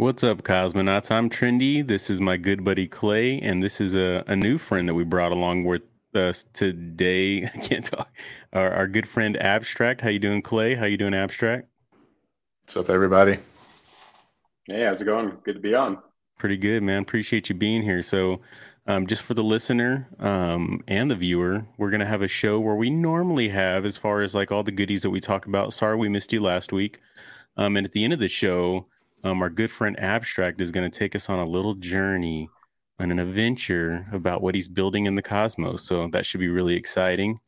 What's up, cosmonauts? I'm Trendy. This is my good buddy Clay, and this is a, a new friend that we brought along with us today. I can't talk. Our, our good friend Abstract. How you doing, Clay? How you doing, Abstract? What's up, everybody? Hey, how's it going? Good to be on. Pretty good, man. Appreciate you being here. So, um, just for the listener um, and the viewer, we're gonna have a show where we normally have, as far as like all the goodies that we talk about. Sorry, we missed you last week. Um, and at the end of the show, um, our good friend Abstract is going to take us on a little journey on an adventure about what he's building in the cosmos. So that should be really exciting.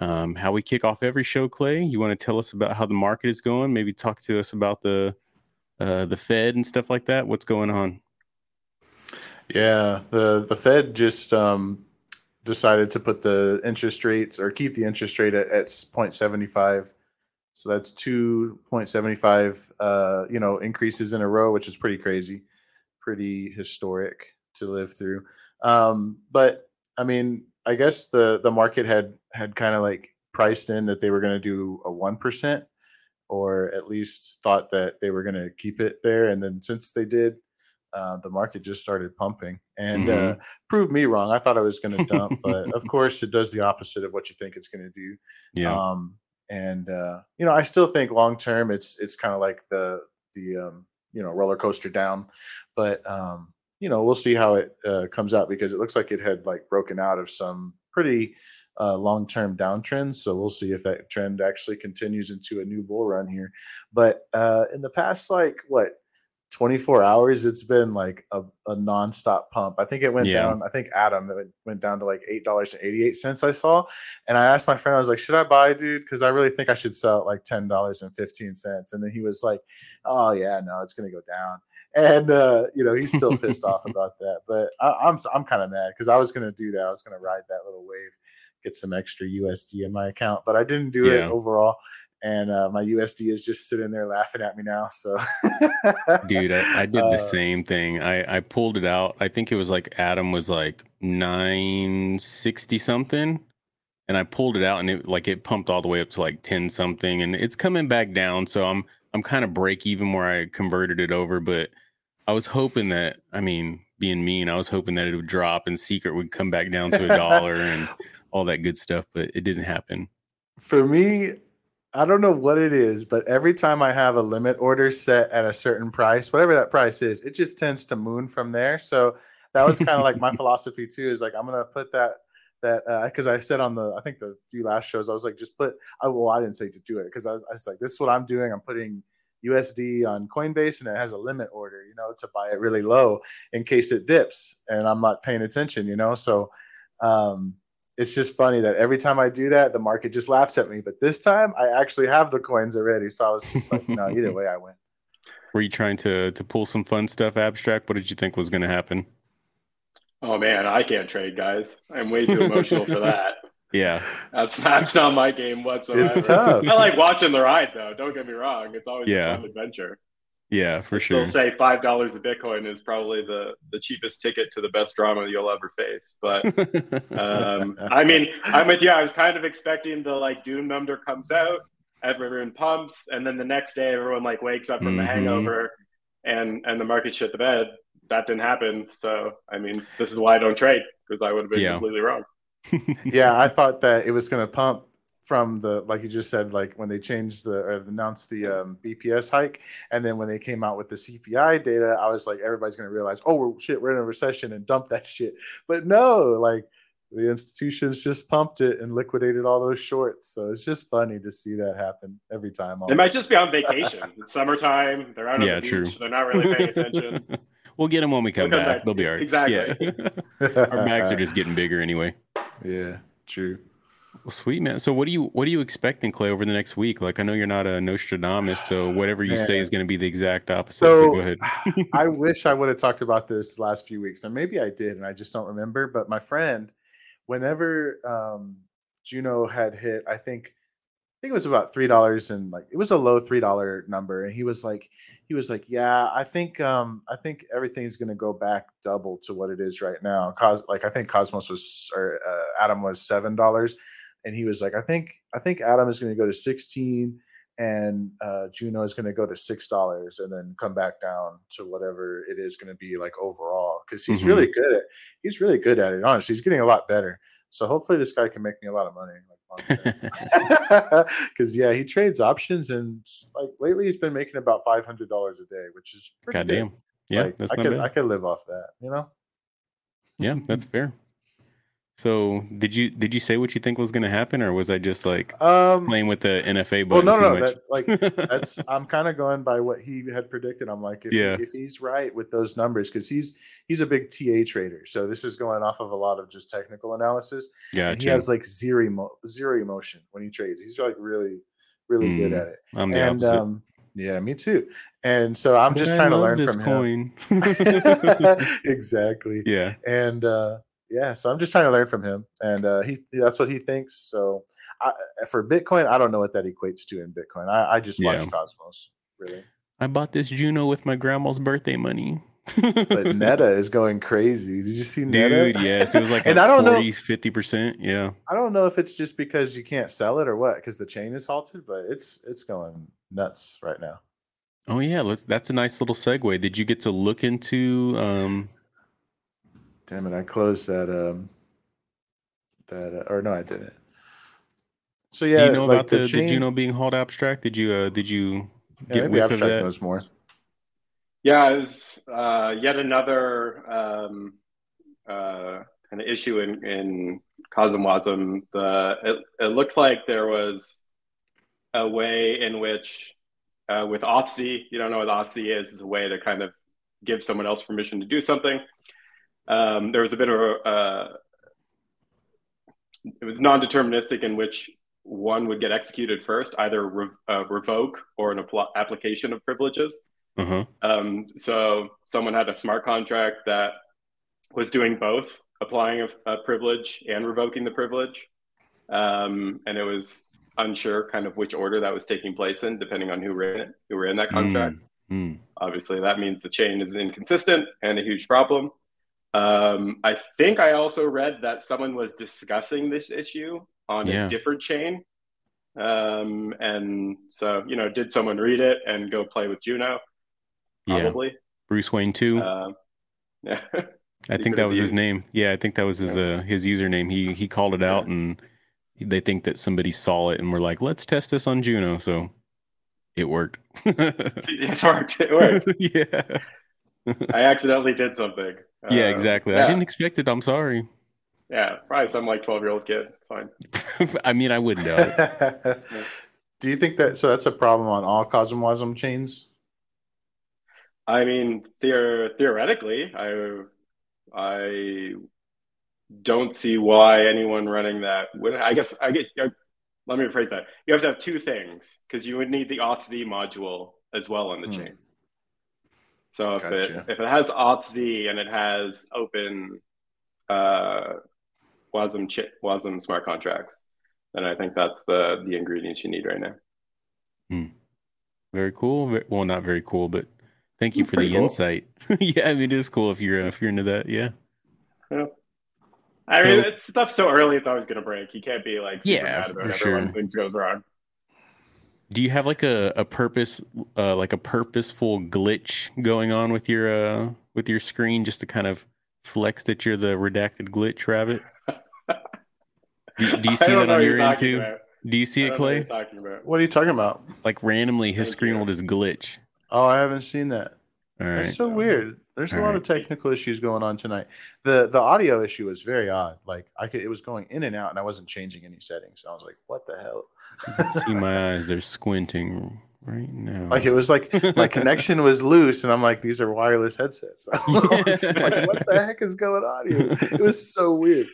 Um, how we kick off every show, Clay. You want to tell us about how the market is going? Maybe talk to us about the uh, the Fed and stuff like that. What's going on? Yeah, the the Fed just um, decided to put the interest rates or keep the interest rate at, at 0.75 so that's 2.75 uh, you know increases in a row, which is pretty crazy, pretty historic to live through. Um, but I mean, I guess the the market had had kind of like priced in that they were going to do a one percent, or at least thought that they were going to keep it there. And then since they did, uh, the market just started pumping and uh, mm-hmm. uh, proved me wrong. I thought I was going to dump, but of course, it does the opposite of what you think it's going to do. Yeah. Um, and uh, you know, I still think long term it's it's kind of like the the um, you know roller coaster down, but um, you know we'll see how it uh, comes out because it looks like it had like broken out of some pretty uh, long term downtrends. So we'll see if that trend actually continues into a new bull run here. But uh, in the past, like what 24 hours it's been like a, a nonstop pump. I think it went yeah. down i think atom it went down to like eight dollars and 88 cents i saw. And i asked my friend i was like should i buy dude? Because i really think i should sell at like ten dollars and 15 cents. And then he was like oh yeah no it's gonna go down. And uh, you know he's still pissed off about that but I, i'm i'm kind of mad because i was gonna do that i was gonna ride that little wave get some extra usd in my account but i didn't do yeah. it overall and uh, my USD is just sitting there laughing at me now. So, dude, I, I did the uh, same thing. I I pulled it out. I think it was like Atom was like nine sixty something, and I pulled it out, and it like it pumped all the way up to like ten something, and it's coming back down. So I'm I'm kind of break even where I converted it over, but I was hoping that I mean being mean, I was hoping that it would drop and secret would come back down to a dollar and all that good stuff, but it didn't happen. For me, I don't know what it is, but every time I have a limit order set at a certain price, whatever that price is, it just tends to moon from there. So that was kind of like my philosophy too. Is like I'm gonna put that that because uh, I said on the I think the few last shows I was like just put I well I didn't say to do it because I, I was like this is what I'm doing. I'm putting USD on Coinbase and it has a limit order, you know, to buy it really low in case it dips and I'm not paying attention, you know. So um it's just funny that every time I do that, the market just laughs at me. But this time, I actually have the coins already, so I was just like, no, either way, I win. Were you trying to to pull some fun stuff abstract? What did you think was going to happen? Oh man, I can't trade, guys. I'm way too emotional for that. Yeah, that's that's not my game whatsoever. It's tough. I like watching the ride, though. Don't get me wrong; it's always yeah. a fun adventure. Yeah, for sure. Still say five dollars a Bitcoin is probably the the cheapest ticket to the best drama you'll ever face. But um, I mean, I'm with you. I was kind of expecting the like doom number comes out, everyone pumps, and then the next day everyone like wakes up from mm-hmm. the hangover, and and the market shit the bed. That didn't happen. So I mean, this is why I don't trade because I would have been yeah. completely wrong. yeah, I thought that it was going to pump from the like you just said like when they changed the or announced the um, BPS hike and then when they came out with the CPI data I was like everybody's going to realize oh we're, shit we're in a recession and dump that shit but no like the institutions just pumped it and liquidated all those shorts so it's just funny to see that happen every time almost. they might just be on vacation it's summertime they're out on yeah, the beach true. they're not really paying attention we'll get them when we come, we'll come back. back. they'll be all right exactly yeah. our bags are just getting bigger anyway yeah true well, sweet man. So, what do you what are you expecting, Clay, over the next week? Like, I know you're not a Nostradamus, so whatever you man. say is going to be the exact opposite. So, so go ahead. I wish I would have talked about this last few weeks, and maybe I did, and I just don't remember. But my friend, whenever um, Juno had hit, I think I think it was about three dollars, and like it was a low three dollar number, and he was like, he was like, yeah, I think um, I think everything's going to go back double to what it is right now. Cos like I think Cosmos was or uh, Atom was seven dollars and he was like, I think I think Atom is going to go to 16, and uh, Juno is going to go to six dollars and then come back down to whatever it is going to be like overall because he's Mhm. really good at he's really good at it. Honestly, he's getting a lot better. So hopefully this guy can make me a lot of money. Because yeah, he trades options and like lately he's been making about five hundred dollars a day, which is pretty good. Goddamn. Yeah, Like, that's I not could bad. I could live off that, you know. Yeah, that's fair. So did you did you say what you think was going to happen, or was I just like Um, playing with the NFA well, no, no, that, like that's I'm kind of going by what he had predicted. I'm like, if, Yeah. he, if he's right with those numbers, because he's he's a big TA trader, so this is going off of a lot of just technical analysis. And he has like zero emo- zero emotion when he trades. He's like really really good Mm, at it. I'm the and opposite. um, yeah, me too. And so I'm But just I trying to learn from him. exactly. yeah, and uh yeah so i'm just trying to learn from him and uh he that's what he thinks so I, for bitcoin i don't know what that equates to in bitcoin i, I just watch Yeah. cosmos really I bought this Juno with my grandma's birthday money. but neta is going crazy did you see neta Dude, yes, it was like and i don't 40, know 50%. Yeah. i don't know if it's just because you can't sell it or what because the chain is halted but it's it's going nuts right now Oh yeah, let's that's a nice little segue. Did you get to look into um damn it i closed that um that uh, or no i didn't so yeah do you know like about the, the, chain- Juno being hauled abstract? Did you uh did you yeah, get maybe whiff of abstract that? knows more Yeah, it was uh, yet another um, uh, kind of issue in in Cosmwasm. The it, it looked like there was a way in which, uh, with Authz, you don't know what Authz is, is a way to kind of give someone else permission to do something. Um, there was a bit of a, uh, it was non-deterministic in which one would get executed first, either re- uh, revoke or an appl- application of privileges. Uh-huh. Um, so someone had a smart contract that was doing both, applying a, a privilege and revoking the privilege. Um, and it was unsure kind of which order that was taking place in, depending on who were in it, who were in that contract. Mm, Obviously, that means the chain is inconsistent and a huge problem. Um, I think I also read that someone was discussing this issue on Yeah. a different chain. Um, and so, you know, did someone read it and go play with Juno? yeah. Probably. Bruce Wayne too. Um, yeah. I think that was his name. Yeah, I think that was his uh his username. He he called it out Yeah. and they think that somebody saw it and were like, "Let's test this on Juno." So it worked. it worked. It worked. yeah. I accidentally did something. Yeah, Um, exactly. I yeah. didn't expect it. I'm sorry. Yeah, probably some like 12 year old kid. It's fine. I mean, I wouldn't doubt it. Do you think that so that's a problem on all Cosmwasm chains? I mean, theor- theoretically, I I don't see why anyone running that would. I guess I guess uh, let me rephrase that. You have to have two things because you would need the Authz module as well on the Hmm. chain. So if Gotcha. it if it has Authz and it has open uh, WASM chip WASM smart contracts, then I think that's the the ingredients you need right now. Very cool. Well, not very cool, but thank you for Pretty the cool. insight. yeah, I mean, it is cool if you're if you're into that. Yeah. I So- mean, it's stuff so early, it's always going to break. You can't be like super Yeah, for sure. when things goes wrong. Do you have like a, a purpose uh like a purposeful glitch going on with your uh with your screen just to kind of flex that you're the redacted glitch rabbit? Do, do you see don't that on your you're end too? about. Do you see it, don't what Clay? talking about. What are you talking about? Like randomly his Thank screen you. will just glitch. Oh, I haven't seen that. All right. That's so weird. There's a lot right. of technical issues going on tonight. the The audio issue was very odd. Like I could, it was going in and out, and I wasn't changing any settings. I was like, "What the hell?" See my eyes, they're squinting right now. like it was like my connection was loose, and I'm like, "These are wireless headsets." I was just like, "What the heck is going on here?" It was so weird.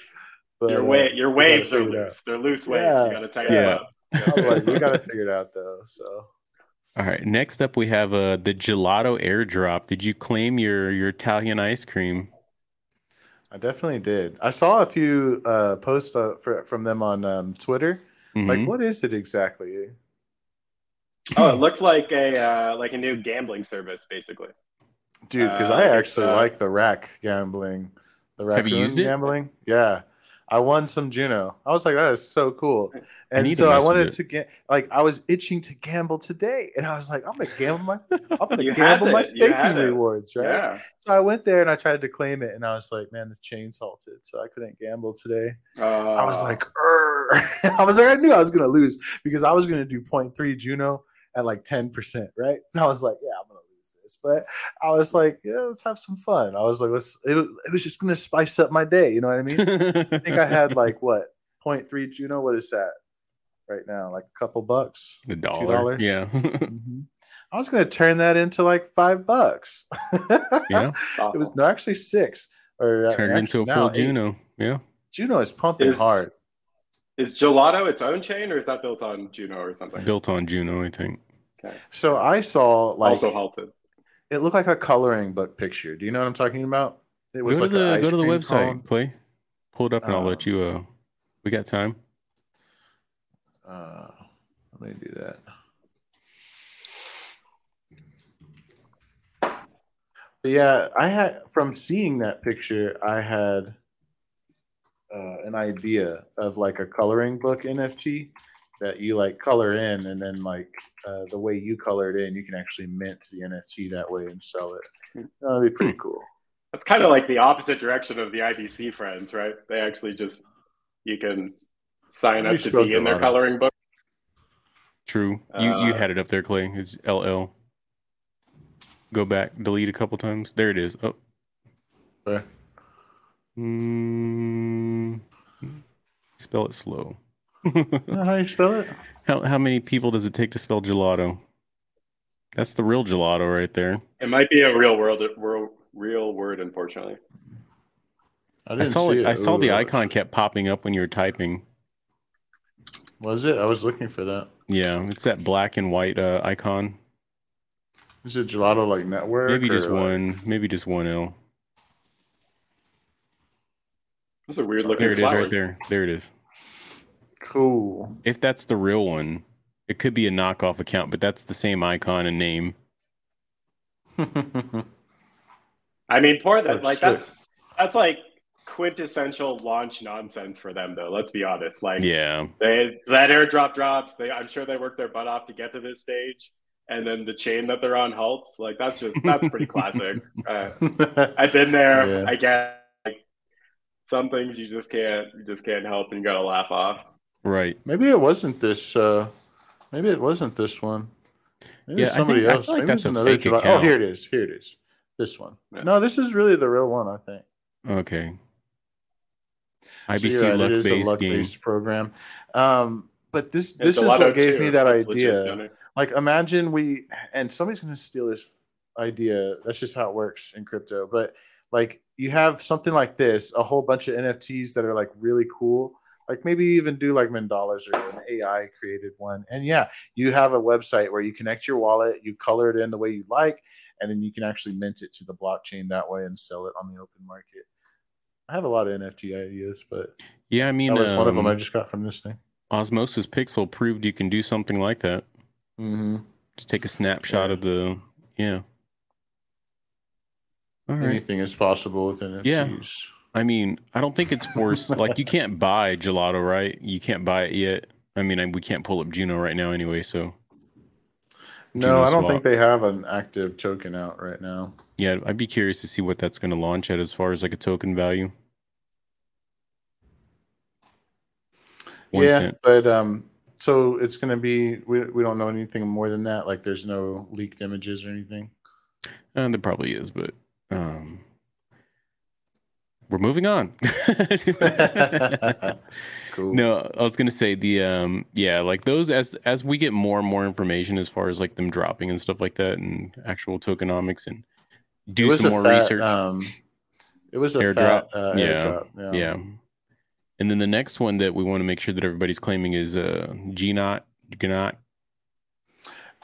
But, Your uh, wa- your waves are figure it out. loose. They're loose waves. Yeah. You got to tighten Yeah. them up. I like, we got to figure it out though. So All right. Next up we have uh the gelato airdrop. Did you claim your your Italian ice cream? I definitely did. I saw a few uh, posts uh, for, from them on um, Twitter. Mhm. Like, what is it exactly? Oh, it looked like a uh, like a new gambling service, basically. Dude, because Uh, I actually uh, like the rack gambling, the Have you raccoon used it? gambling. Yeah, I won some Juno. I was like, that is so cool. And need to so I wanted to get like I was itching to gamble today, and I was like, I'm gonna gamble my I'm gonna You had gamble my it. You had staking rewards, right? Yeah. So I went there and I tried to claim it, and I was like, man, the chain salted, so I couldn't gamble today. Uh, I was like, "Urgh." I was like, I knew I was gonna lose because I was gonna do 0.3 Juno at like 10%, right? So I was like, yeah, I'm gonna lose this. But I was like, yeah, let's have some fun. I was like, let's it, it was just gonna spice up my day, you know what I mean? I think I had like what 0.3 Juno, what is that right now? Like a couple bucks. a dollar. dollars? Yeah. Mhm. I was gonna turn that into like five bucks. yeah. It was no, actually six. Or uh, Turned into a actually now full eight. Juno. Yeah. Juno is pumping Is- hard. Is Gelato its own chain, or is that built on Juno or something? Built on Juno, I think. Okay. So I saw like also halted. It looked like a coloring book picture. Do you know what I'm talking about? It Go like a the go to the website, cone. Clay. Pull it up and I'll let Um, you uh we got time. Uh, let me do that. But yeah, I had from seeing that picture, I had uh, an idea of like a coloring book NFT that you like color in, and then like uh, the way you color it in, you can actually mint the NFT that way and sell it. That'd be pretty cool. That's kind of like the opposite direction of the IBC friends, right? They actually just you can sign How up to be in their Gelato? coloring book. True. You you Uh, had it up there, Clay. It's LL. Go back, delete a couple times. There it is. Oh. Okay. Mm, spell it slow. You know how you spell it? how how many people does it take to spell gelato? That's the real gelato right there. It might be a real world, real, real word, unfortunately. I I didn't saw see it. it. I saw Ooh, the icon looks- kept popping up when you were typing. Was it? I was looking for that. Yeah, it's that black and white uh, icon. Is it gelato like network? Maybe just like- one. Maybe just one L. Those are weird looking There it is, flowers. right there. There it is. Cool. If that's the real one, it could be a knockoff account, but that's the same icon and name. I mean, poor Oh, that. Like shit. that's that's like quintessential launch nonsense for them, though. Let's be honest. Like Yeah, they that airdrop drops. They, I'm sure they worked their butt off to get to this stage, and then the chain that they're on halts. Like that's just that's pretty classic. Uh, I've been there. Yeah. I get like, some things you just can't you just can't help, and you gotta laugh off. Right. maybe it wasn't this. Uh, maybe it wasn't this one. Maybe Yeah, it's I somebody think- else. feel like maybe that's it's another fake gelato. Oh, here it is. Here it is. This one. Yeah. No, this is really the real one. I think. Okay. IBC you're right, luck it is a based game. luck-based program. Um, but this Yeah, this is what gave too. me that That's legit, idea. Tony. like imagine we and somebody's going to steal this idea that's just how it works in crypto but like you have something like this a whole bunch of nfts that are like really cool like maybe even do like mandalas or an ai created one and yeah you have a website where you connect your wallet you color it in the way you like and then you can actually mint it to the blockchain that way and sell it on the open market i have a lot of nft ideas but Yeah, I mean, that was one of them um, i just got from this thing Osmosis Pixel proved you can do something like that. mm-hmm. Just take a snapshot Yeah. of the yeah. All right. anything is possible with nfts Yeah. I mean, I don't think it's forced. like you can't buy gelato, right? You can't buy it yet. I mean, I, we can't pull up Juno right now anyway. So No, Juno I don't swap. think they have an active token out right now. yeah, I'd be curious to see what that's going to launch at as far as like a token value. One yeah, cent. but um, so it's going to be we we don't know anything more than that. Like, there's no leaked images or anything. Uh, there probably is, but um, we're moving on. cool. No, I was gonna say the um yeah, like those as as we get more and more information as far as like them dropping and stuff like that and actual tokenomics and do some more fat, research. Um, it was a Airdrop? fat uh, Yeah. airdrop. Yeah. yeah. And then the next one that we want to make sure that everybody's claiming is uh Gnot Gnot.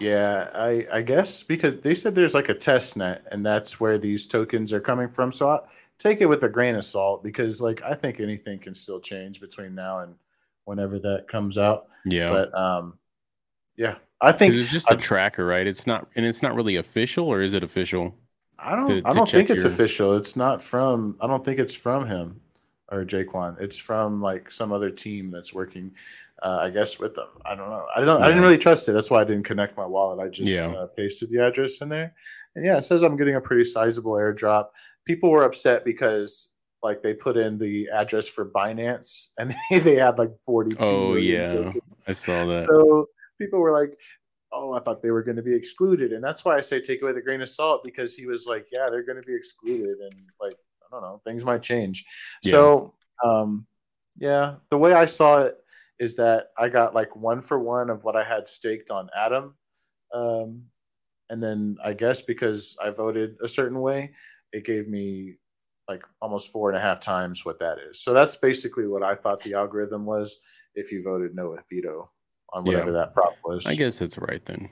Yeah, I I guess because they said there's like a test net, and that's where these tokens are coming from. So I take it with a grain of salt because like I think anything can still change between now and whenever that comes out. Yeah. But um, yeah, I think it's just a I- tracker, right? It's not and it's not really official or is it official? I don't. to- I don't think it's your- official. It's not from. I don't think it's from him, or Jae Kwon. It's from like some other team that's working, uh, I guess, with them. I don't know. I don't. I didn't really trust it. That's why I didn't connect my wallet. I just Yeah. uh, pasted the address in there, and yeah, it says I'm getting a pretty sizable airdrop. People were upset because like they put in the address for Binance, and they, they had like 42 Oh yeah, tokens. I saw that. So people were like, "Oh, I thought they were going to be excluded," and that's why I say take away the grain of salt because he was like, "Yeah, they're going to be excluded," and like I don't know, things might change. Yeah. So, um, yeah, the way I saw it is that I got like one for one of what I had staked on Atom, um, and then I guess because I voted a certain way, it gave me like almost four and a half times what that is. So that's basically what I thought the algorithm was if you voted no with veto on whatever Yeah. that prop was. I guess that's right then.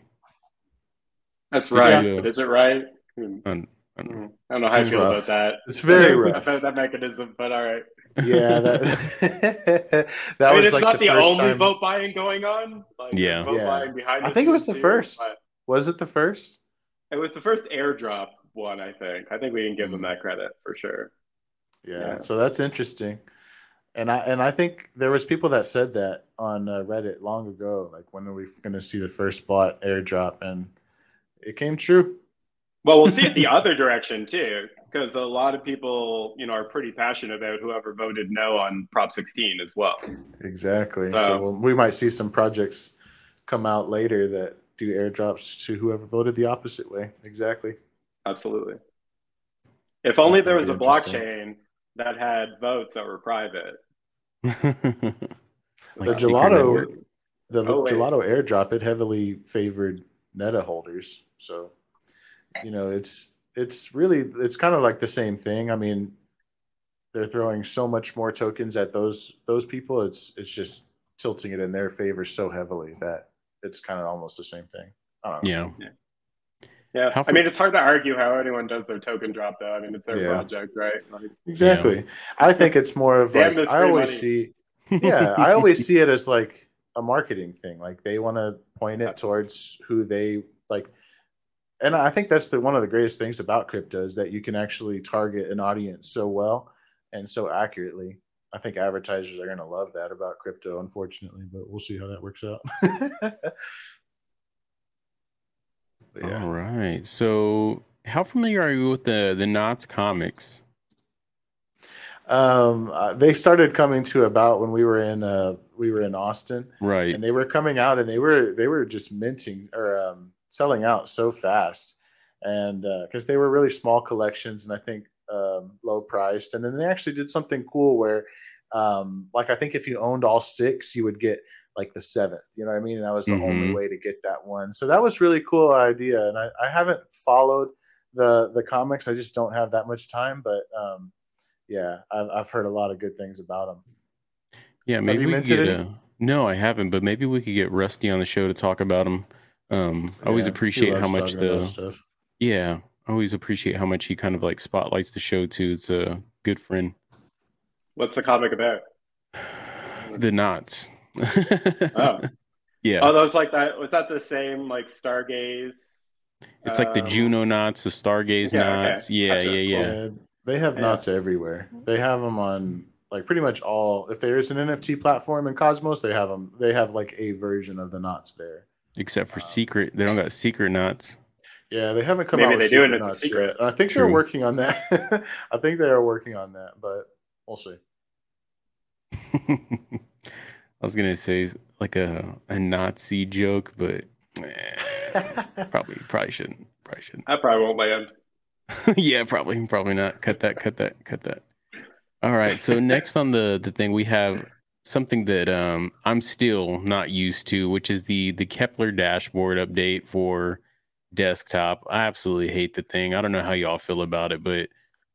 That's right. you, uh, But is it right? Hmm. Um, I don't know. I don't know how I feel rough. about that. It's very rough. about rough. that mechanism, but all right. yeah, that, that I mean, was it's like not the, first only time- vote buying going on. Like, Yeah. vote Yeah. buying behind. I think it was the too, first. but Was it the first? It was the first airdrop one. I think. I think we can give them Mm. that credit for sure. Yeah, Yeah. so that's interesting. And I and I think there was people that said that on uh, Reddit long ago, like when are we going to see the first bot airdrop, and it came true. Well, we'll see it the other direction too, because a lot of people, you know, are pretty passionate about whoever voted no on Prop 16 as well. Exactly. So, So- we'll- we might see some projects come out later that do airdrops to whoever voted the opposite way. Exactly. Absolutely. If only That's there was a blockchain that had votes that were private. Like the gelato, the Oh, gelato airdrop, it heavily favored Neta holders. So, you know, it's it's really it's kind of like the same thing. I mean, they're throwing so much more tokens at those those people. It's it's just tilting it in their favor so heavily that it's kind of almost the same thing. I don't know. Yeah. Yeah. How I fr- mean, it's hard to argue how anyone does their token drop, though. I mean, it's their Yeah. project, right? Like, Exactly. I think it's more of Damn like I always money. see. Yeah, I always see it as like a marketing thing. Like they want to point it towards who they like. And I think that's the one of the greatest things about crypto is that you can actually target an audience so well and so accurately. I think advertisers are going to love that about crypto, unfortunately, but we'll see how that works out. Yeah. All right. So, how familiar are you with the the Knots comics? Um, uh, they started coming to about when we were in uh we were in Austin, Right. and they were coming out and they were they were just minting or um, selling out so fast and because they were really small collections and i think um, low priced and then they actually did something cool where um, like i think if you owned all six you would get like the seventh you know what i mean and that was the only Mhm. way to get that one so that was really cool idea and i, I haven't followed the the comics i just don't have that much time but um, yeah I've, I've heard a lot of good things about them Yeah, maybe you we could get a. No, I haven't, but maybe we could get Rusty on the show to talk about them. Um, I always Yeah, he appreciate how much the stuff. yeah, I always appreciate how much he kind of like spotlights the show too. It's a good friend. what's the comic about? The knots. Oh. yeah, Oh, those like that. Was that the same like Stargaze? it's like the um, Juno knots, the Stargaze yeah, okay. knots. Yeah, Gotcha. yeah, yeah. Yeah, they have Yeah. knots everywhere. They have them on like pretty much all. If there is an NFT platform in Cosmos, they have them. They have like a version of the knots there. Except for Um, secret, they don't got secret knots. Yeah, they haven't come Maybe out. with they do and secret it's a secret. yet. I think True. they're working on that. I think they are working on that, but we'll see. I was gonna say like a a Nazi joke, but eh, probably probably shouldn't. Probably shouldn't. I probably won't land. yeah, probably, probably not. Cut that, cut that, cut that. All right. So next on the the thing we have something that um I'm still not used to, which is the the Keplr dashboard update for desktop. I absolutely hate the thing. I don't know how y'all feel about it, but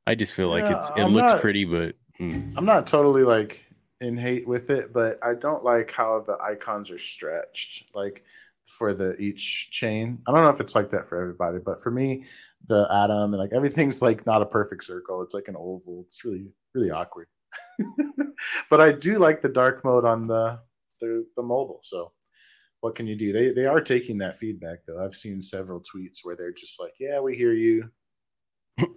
I just feel like Yeah, it's it I'm looks not- pretty, but mm, I'm not totally like in hate with it, but I don't like how the icons are stretched. Like for the each chain. I don't know if it's like that for everybody, but for me, the atom and like everything's like not a perfect circle. It's like an oval. It's really really awkward. but I do like the dark mode on the the, the mobile. So what can you do? They they are taking that feedback though. I've seen several tweets where they're just like, "Yeah, we hear you." it,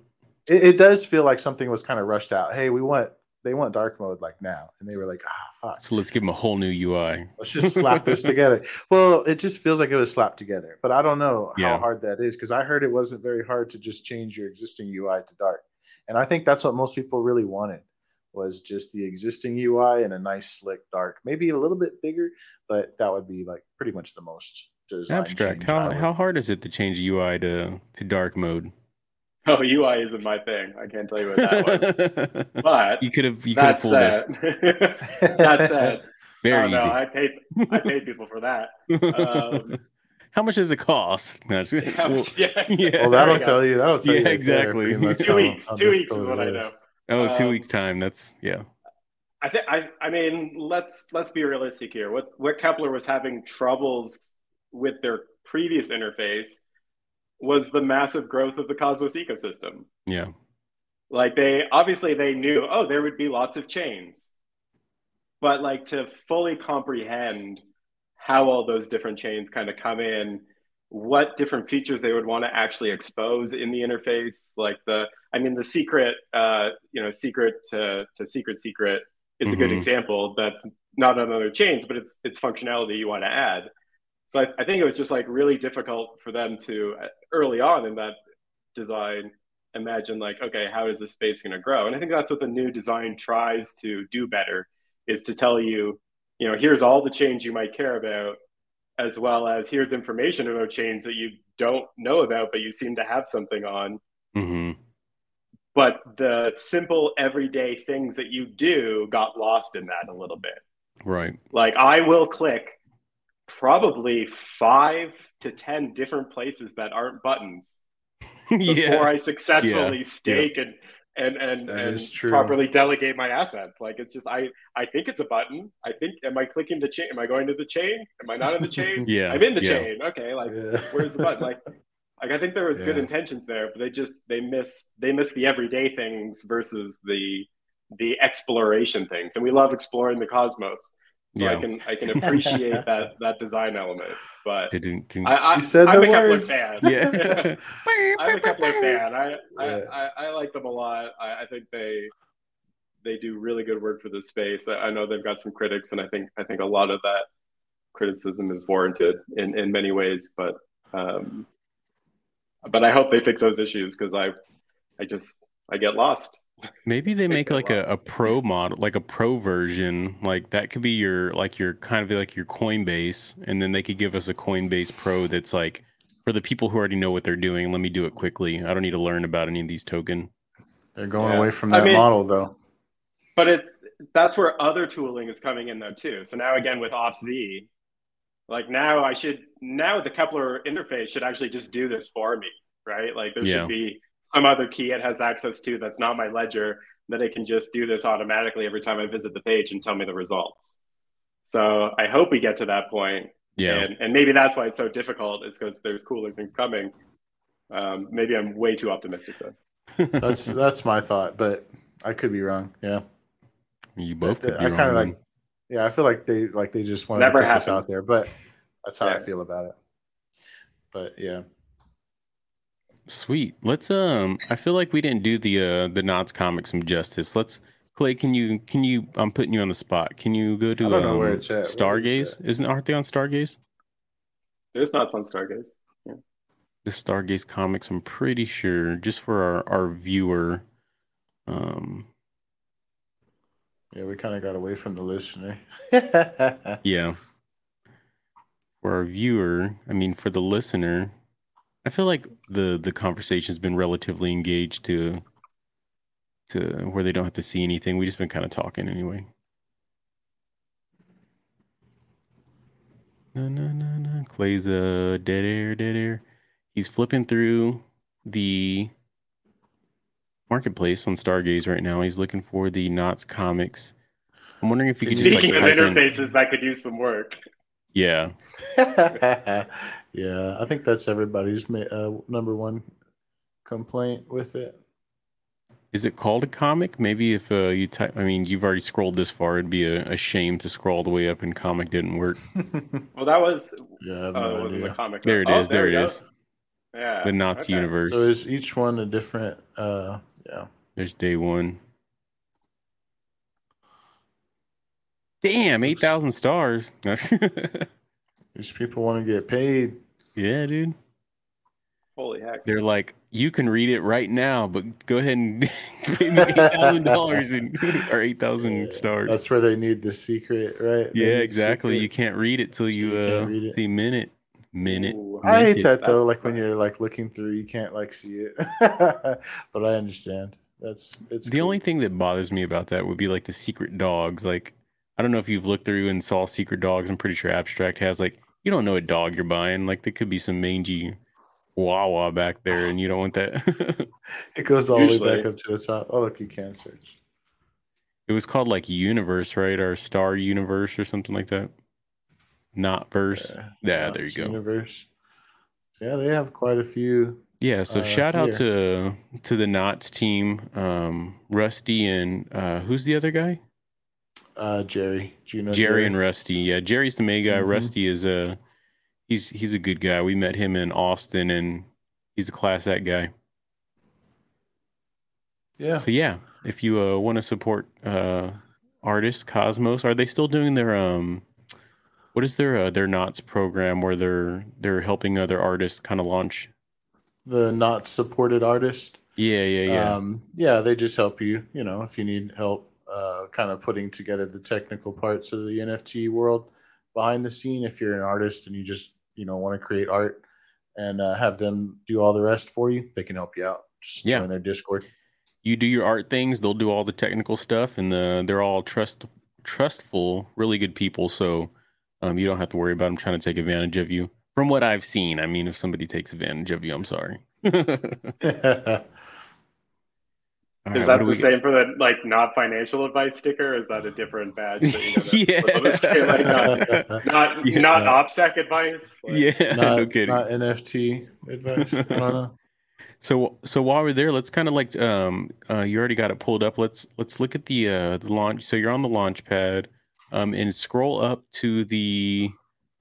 it does feel like something was kind of rushed out. Hey, we want they want dark mode like now, and they were like, ah, fuck. So let's give them a whole new UI. Let's just slap this together. Well, it just feels like it was slapped together, but I don't know Yeah. how hard that is because I heard it wasn't very hard to just change your existing UI to dark, and I think that's what most people really wanted was just the existing UI and a nice slick dark, maybe a little bit bigger, but that would be like pretty much the most Abstract. How how hard is it to change UI to to dark mode? Oh, UI isn't my thing. I can't tell you what that was. But you could have you could have that fooled us. that said, Very oh, no, easy. I paid I paid people for that. Um, How much does it cost? No, just- How well, much- yeah. yeah. Well, that'll tell you. That'll tell Yeah, you right there exactly. pretty much two how- weeks. how Two weeks is difficult what I know. oh, two um, weeks time. That's yeah. I think I I mean let's let's be realistic here. What what Keplr was having troubles with their previous interface was the massive growth of the Cosmos ecosystem. Yeah. Like they obviously they knew oh there would be lots of chains, but like to fully comprehend how all those different chains kind of come in, what different features they would want to actually expose in the interface, like the I mean the secret uh, you know secret to, to secret secret is a good Mhm. example that's not on other chains, but it's it's functionality you want to add. So I, I think it was just like really difficult for them to uh, early on in that design imagine like okay how is this space going to grow? And i think that's what the new design tries to do better is to tell you you know here's all the change you might care about as well as here's information about change that you don't know about but you seem to have something on. Hmm but the simple everyday things that you do got lost in that a little bit. Right. like I will click probably five to ten different places that aren't buttons before yeah. I successfully stake and and and, That and properly delegate my assets. Like it's just I I think it's a button. I think am I clicking the chain? Am I going to the chain? Am I not in the chain? Yeah. I'm in the yeah. chain. Okay, like Yeah. where's the button? Like like I think there was good intentions there, but they just they miss they miss the everyday things versus the the exploration things. And we love exploring the cosmos. So I Yeah. can I can appreciate that that design element. But Didn't. Can, I, I You said I'm the a Keplr words. fan. yeah. I'm a Keplr fan. I, I, Yeah. I, I like them a lot. I, I think they they do really good work for the space. I, I know they've got some critics, and I think I think a lot of that criticism is warranted in, in many ways. But um, but I hope they fix those issues because I I just I get lost. Maybe they make like a, a pro model, like a pro version. Like that could be your like your kind of like your Coinbase, and then they could give us a Coinbase Pro that's like for the people who already know what they're doing. Let me do it quickly. I don't need to learn about any of these token. They're going Yeah. away from I that mean- model though. But it's that's where other tooling is coming in though too. So now again with Authz, like now I should now the Keplr interface should actually just do this for me, right? Like there Yeah. should be some other key it has access to that's not my ledger that it can just do this automatically every time I visit the page and tell me the results. So I hope we get to that point. Yeah. And, and maybe that's why it's so difficult is because there's cooler things coming. Um, maybe I'm way too optimistic though. That's that's my thought, but I could be wrong. Yeah. you both could I be kinda like- Yeah, I feel like they like they just want to put this out there, but that's how I feel about it. But yeah. Sweet. Let's um I feel like we didn't do the uh the Knots comic some justice. Let's Clay, can you can you I'm putting you on the spot. Can you go to I don't know um, where it's at. Where is Stargaze? it? Isn't aren't they on Stargaze? There's not on Stargaze. Yeah. The Stargaze comics, I'm pretty sure, just for our, our viewer. Um Yeah, we kind of got away from the listener. yeah. For our viewer, I mean for the listener, I feel like the the conversation's been relatively engaged to to where they don't have to see anything. We've just been kind of talking anyway. No, no, no, no. Clay's uh, dead air, dead air. He's flipping through the marketplace on Stargaze right now. He's looking for the Knots comics. I'm wondering if you could just Speaking like of type in- interfaces that could use some work. Yeah, yeah, I think that's everybody's uh, number one complaint with it. is it called a comic? Maybe if uh, you type, I mean, you've already scrolled this far. It'd be a, a shame to scroll all the way up and comic didn't work. Well, that was yeah, I oh, no it wasn't the comic. There it oh, is. There we it go. is. Yeah. The Knots okay. universe. So is each one a different? Uh, yeah. There's day one. Damn, eight thousand stars. These people want to get paid. yeah, dude. Holy heck! They're like, you can read it right now, but go ahead and pay me eight thousand dollars or eight thousand Yeah, stars. That's where they need the secret, right? They yeah, exactly. You can't read it till So you, you uh read it. see minute minute. Ooh. I hate that though. That's Like when you're like looking through, you can't like see it. but I understand. That's it's The cool. only thing that bothers me about that would be like the secret dogs. Like, I don't know if you've looked through and saw secret dogs. I'm pretty sure Abstract has like you don't know what dog you're buying. Like there could be some mangy Wawa back there, and you don't want that. it goes all the way back up to the top. Oh look, you can search. it was called like Universe, right, or Star Universe or something like that. Not verse. Yeah, uh, there you go. Universe. Yeah, they have quite a few. Yeah, so uh, shout out to to the Knots team, um, Rusty and uh, who's the other guy? Uh, Jerry, do you know Jerry and Rusty. Yeah, Jerry's the main guy. Mhm. Rusty is a he's he's a good guy. We met him in Austin, and he's a class act guy. Yeah, So yeah, if you uh, want to support uh, artists, Cosmos, are they still doing their um, what is their uh, their Knots program where they're they're helping other artists kind of launch? the not supported artist. Yeah, yeah, yeah. Um, yeah, they just help you. You know, if you need help, uh, kind of putting together the technical parts of the NFT world behind the scene. If you're an artist and you just you know want to create art and uh, have them do all the rest for you, they can help you out. Just Yeah. join their Discord. you do your art things they'll do all the technical stuff and the, they're all trust trustful really good people so um, you don't have to worry about them trying to take advantage of you from what i've seen i mean if somebody takes advantage of you i'm sorry All right, Is what that the we same for the like not financial advice sticker? Is that a different badge? That you gotta Yeah. flip on the screen? Like, not not, Yeah. not OPSEC advice. Like, yeah no not, kidding not NFT advice. I don't know. so so while we're there let's kind of like um uh you already got it pulled up let's let's look at the uh the launch so you're on the launch pad um and scroll up to the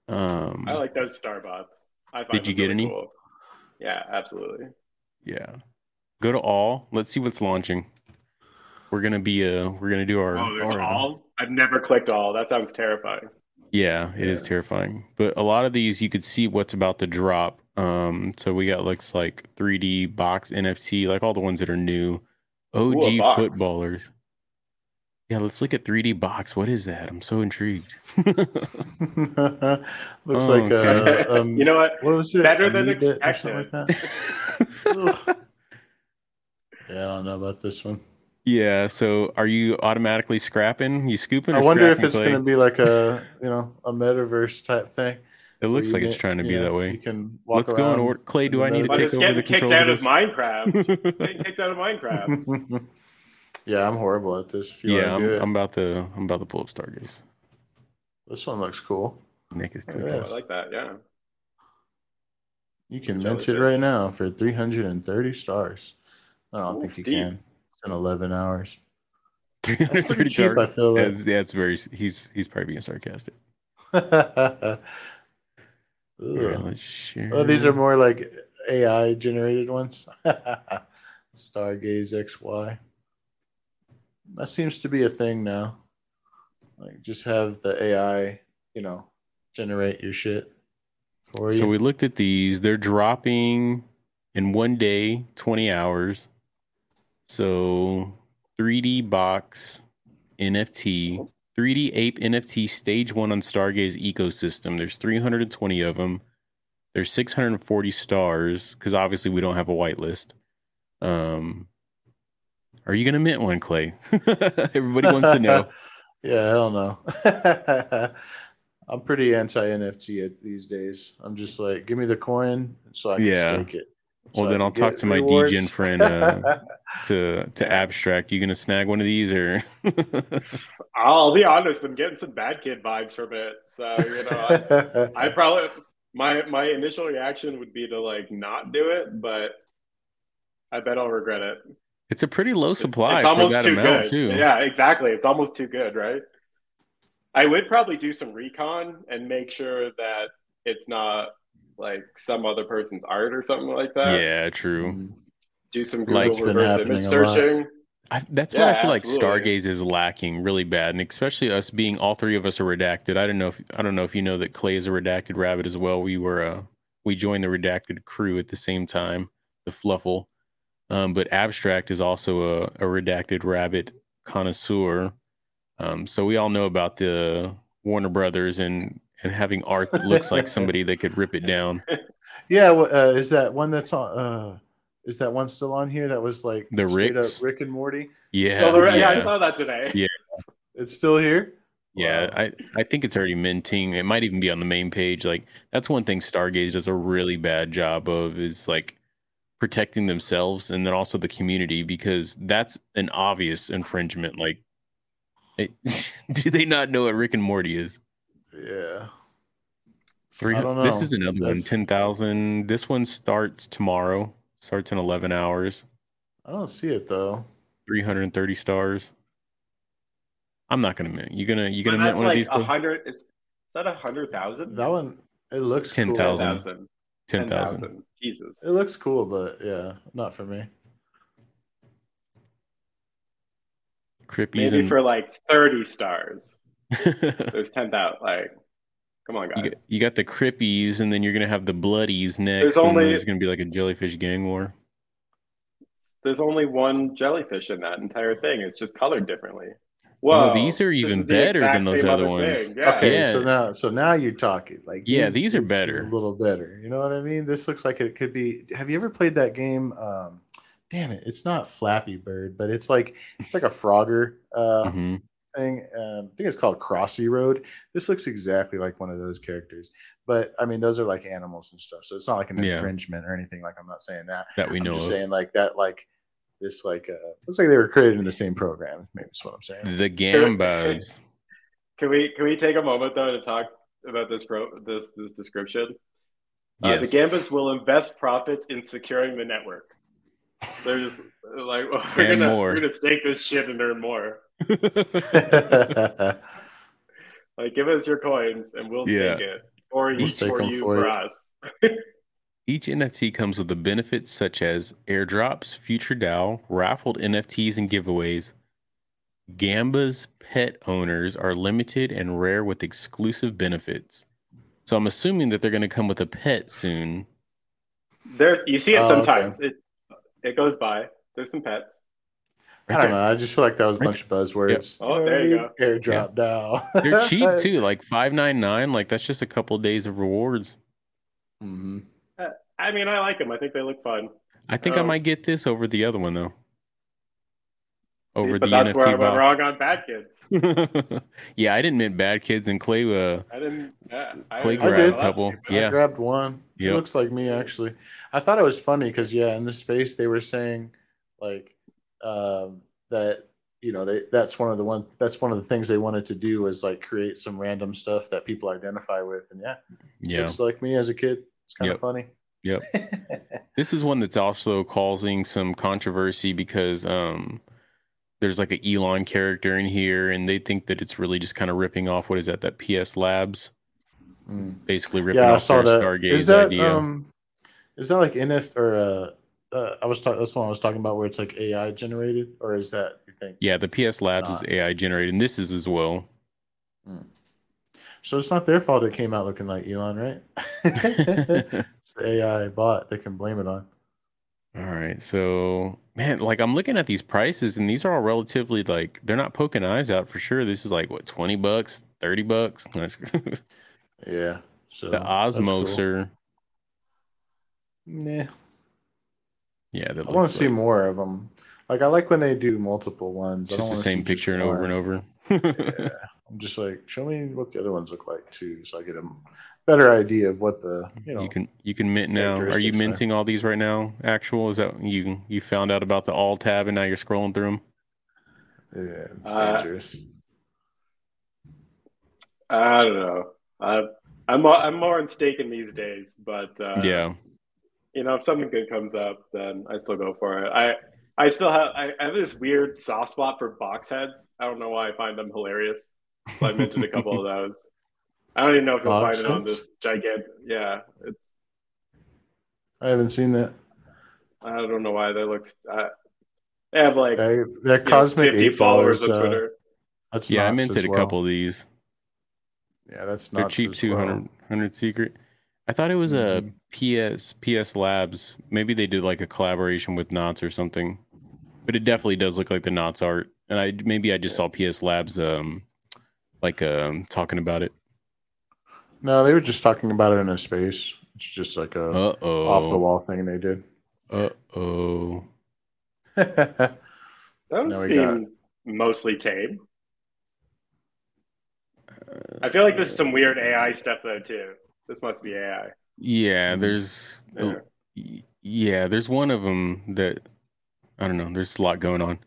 um I like those Starbots. I find Did you get really any? Cool. Yeah, absolutely. Yeah. Go to all. Let's see what's launching. We're gonna be uh we're gonna do our, Oh, there's our- all. I've never clicked all. That sounds terrifying. Yeah, it is Yeah. terrifying. But a lot of these you could see what's about to drop. Um so we got looks like 3D box NFT, like all the ones that are new. OG Ooh, footballers. Yeah, let's look at 3D box. What is that? I'm so intrigued. Looks Oh, like okay. uh, um, you know what? what was it? better than Amoeba or like that? Ugh. Yeah, I don't know about this one. yeah, so are you automatically scrapping? You scooping? I wonder if it's going to be like a you know a metaverse type thing. It looks like you it's trying to be yeah, that You can walk Let's go and around order. Clay, do I need to But take it's over getting the kicked out of of Minecraft. getting kicked out of Minecraft. yeah, I'm horrible at this. If you yeah, I'm, to do it, I'm about to I'm about to pull up Stargaze. this one looks cool. Nick is doing yeah. Oh, I like that. Yeah. You can mint it right now for 330 stars. I don't Ooh, think you steep. can. It's in 11 hours. Three That's hundred pretty thirty cheap. I feel like. That's, that's very. He's he's probably being sarcastic. Ugh. Share. Oh, these are more like AI generated ones. Stargaze XY. That seems to be a thing now. Like just have the AI, you know, generate your shit for you. So we looked at these. They're dropping in one day, twenty hours. So 3D box NFT, 3D ape NFT stage one on Stargaze ecosystem. There's 320 of them. There's 640 stars because obviously we don't have a whitelist. Um, are you gonna mint one, Clay? Everybody wants to know. yeah, hell no. I'm pretty anti NFT these days. I'm just like, give me the coin so I can Yeah. stake it. Well, I then I'll talk to my rewards. DGen friend, uh, To to abstract, you gonna snag one of these or? I'll be honest. I'm getting some bad kid vibes from it. So you know, I, I probably my my initial reaction would be to like not do it, but I bet I'll regret it. it's a pretty low supply it's, for almost that too amount good. too. Yeah, exactly. It's almost too good, right? I would probably do some recon and make sure that it's not like some other person's art or something like that. Yeah, true. Mm. Do some Google Like- It's been reverse image searching. I, that's Yeah, what I feel absolutely. like Stargaze is lacking really bad, and especially us being all three of us are redacted. I don't know if I don't know if you know that Clay is a redacted rabbit as well. We were uh we joined the redacted crew at the same time, the Fluffle. Um, but Abstract is also a, a redacted rabbit connoisseur. Um, so we all know about the Warner Brothers and and having art that looks like somebody that could rip it down. Yeah, uh, is that one that's on? Uh, is that one still on here? That was like The straight up Ricks? Rick and Morty. Yeah, Oh, the, yeah. yeah. I saw that today. Yeah. It's still here. Yeah, Wow. I, I think it's already minting. It might even be on the main page. Like that's one thing Stargaze does a really bad job of is like protecting themselves and then also the community because that's an obvious infringement. Like, it, do they not know what Rick and Morty is? Yeah. Three. This is another one. That's- Ten thousand. This one starts tomorrow. Starts in eleven hours. I don't see it though. Three hundred and thirty stars. I'm not gonna mint. You gonna you But gonna mint one like of these? hundred. Is, is that a hundred thousand? That one it looks Ten cool. thousand. thousand. Ten thousand. Jesus. It looks cool, but yeah, not for me. Crippies Maybe and for like thirty stars. There's ten thousand. Like, come on, You guys. got, you got the Crippies, and then you're gonna have the Bloodies next. There's only- there's gonna be like a jellyfish gang war. There's only one jellyfish in that entire thing. It's just colored differently. Oh, Whoa, these are even the better than those other other ones. Yeah. Okay, Yeah. so now so now you're talking. Like Yeah, these are this better. A little better. You know what I mean? This looks like it could be have you ever played that game? Um damn it, it's not Flappy Bird, but it's like it's like a Frogger uh hmm thing. Um, I think it's called Crossy Road. This looks exactly like one of those characters. But I mean those are like animals and stuff. So it's not like an Yeah. infringement or anything. Like I'm not saying that. That we I'm know just of. saying like that like this like uh looks like they were created in the same program, maybe that's what I'm saying. The Gambas. Can we can we take a moment though to talk about this pro this this description? Uh, the Gambas will invest profits in securing the network. They're just like well, we're And gonna more. we're gonna stake this shit and earn more. Like give us your coins and we'll Yeah. stake it, or We'll each for you for us. Each NFT comes with the benefits such as airdrops, future DAO, raffled NFTs, and giveaways. Gamba's pet owners are limited and rare with exclusive benefits. So I'm assuming that they're going to come with a pet soon. There's you see it Oh, okay. sometimes. It it goes by. There's some pets. I don't know. I just feel like that was a Right bunch of buzzwords. Oh, know what there I you mean? Airdrop down. They're cheap too, like five nine nine. Like that's just a couple of days of rewards. hmm I mean, I like them. I think they look fun. I think I Um, might get this over the other one though. See, Over but the that's NFT where I went box. wrong on Bad Kids. yeah, I didn't mint bad kids and Clay. Uh, I didn't. Yeah, I, Clay I grabbed did. a couple. Yeah. I grabbed one. He Yep. looks like me actually. I thought it was funny because yeah, in the space they were saying like um, that you know they that's one of the one that's one of the things they wanted to do is like create some random stuff that people identify with and yeah, yeah. like me as a kid. It's kind Yep. of funny. Yep. This is one that's also causing some controversy because um, there's like an Elon character in here, and they think that it's really just kind of ripping off what is that? That PS Labs, Mm. basically ripping Yeah, off their that. Stargaze Is that idea. um, is that like NF or uh, uh I was talking. That's the one I was talking about where it's like AI generated, or is that you think? yeah, the PS Labs is AI generated, and this is as well. So it's not their fault it came out looking like Elon, right? it's the AI bot they can blame it on. All right, so man, like I'm looking at these prices, and these are all relatively like they're not poking eyes out for sure. This is like what twenty bucks, thirty bucks. The Yeah. So that's Osmos cool. are Nah, yeah. That I want to see like- more of them. Like I like when they do multiple ones. I just don't the same see picture and over and over. Yeah. I'm just like, show me what the other ones look like too, so I get a better idea of what the you know. you can you can mint now. Are you characteristics are. minting all these right now? Actual is that you you found out about the all tab and now you're scrolling through them? yeah, it's Uh, dangerous. I don't know. I, I'm more, I'm more on staking these days, but uh, yeah, you know, if something good comes up, then I still go for it. I I still have I have this weird soft spot for box heads. I don't know why I find them hilarious. But I mentioned a couple of those. I don't even know if you'll Box find it on this gigantic. Yeah, it's I haven't seen that. I don't know why that looks. Uh, They have like That, that you know, cosmic 50 eight followers followers. on Uh, Twitter. that's Yeah, I nuts minted as a well. couple of these. Yeah, that's They're not cheap too, 100, 100 secret. I thought it was a Mhm. PS PS Labs. Maybe they did like a collaboration with Knots or something. But it definitely does look like the Knots art. And I maybe I just saw PS Labs um like um talking about it. No, they were just talking about it in a space. It's just like a Uh off the wall thing they did. Uh oh. Those Now we seem mostly tame. I feel like this is some weird AI stuff though too. This must be AI. Yeah, Mhm. there's Yeah. y- yeah, there's one of them that I don't know. There's a lot going on.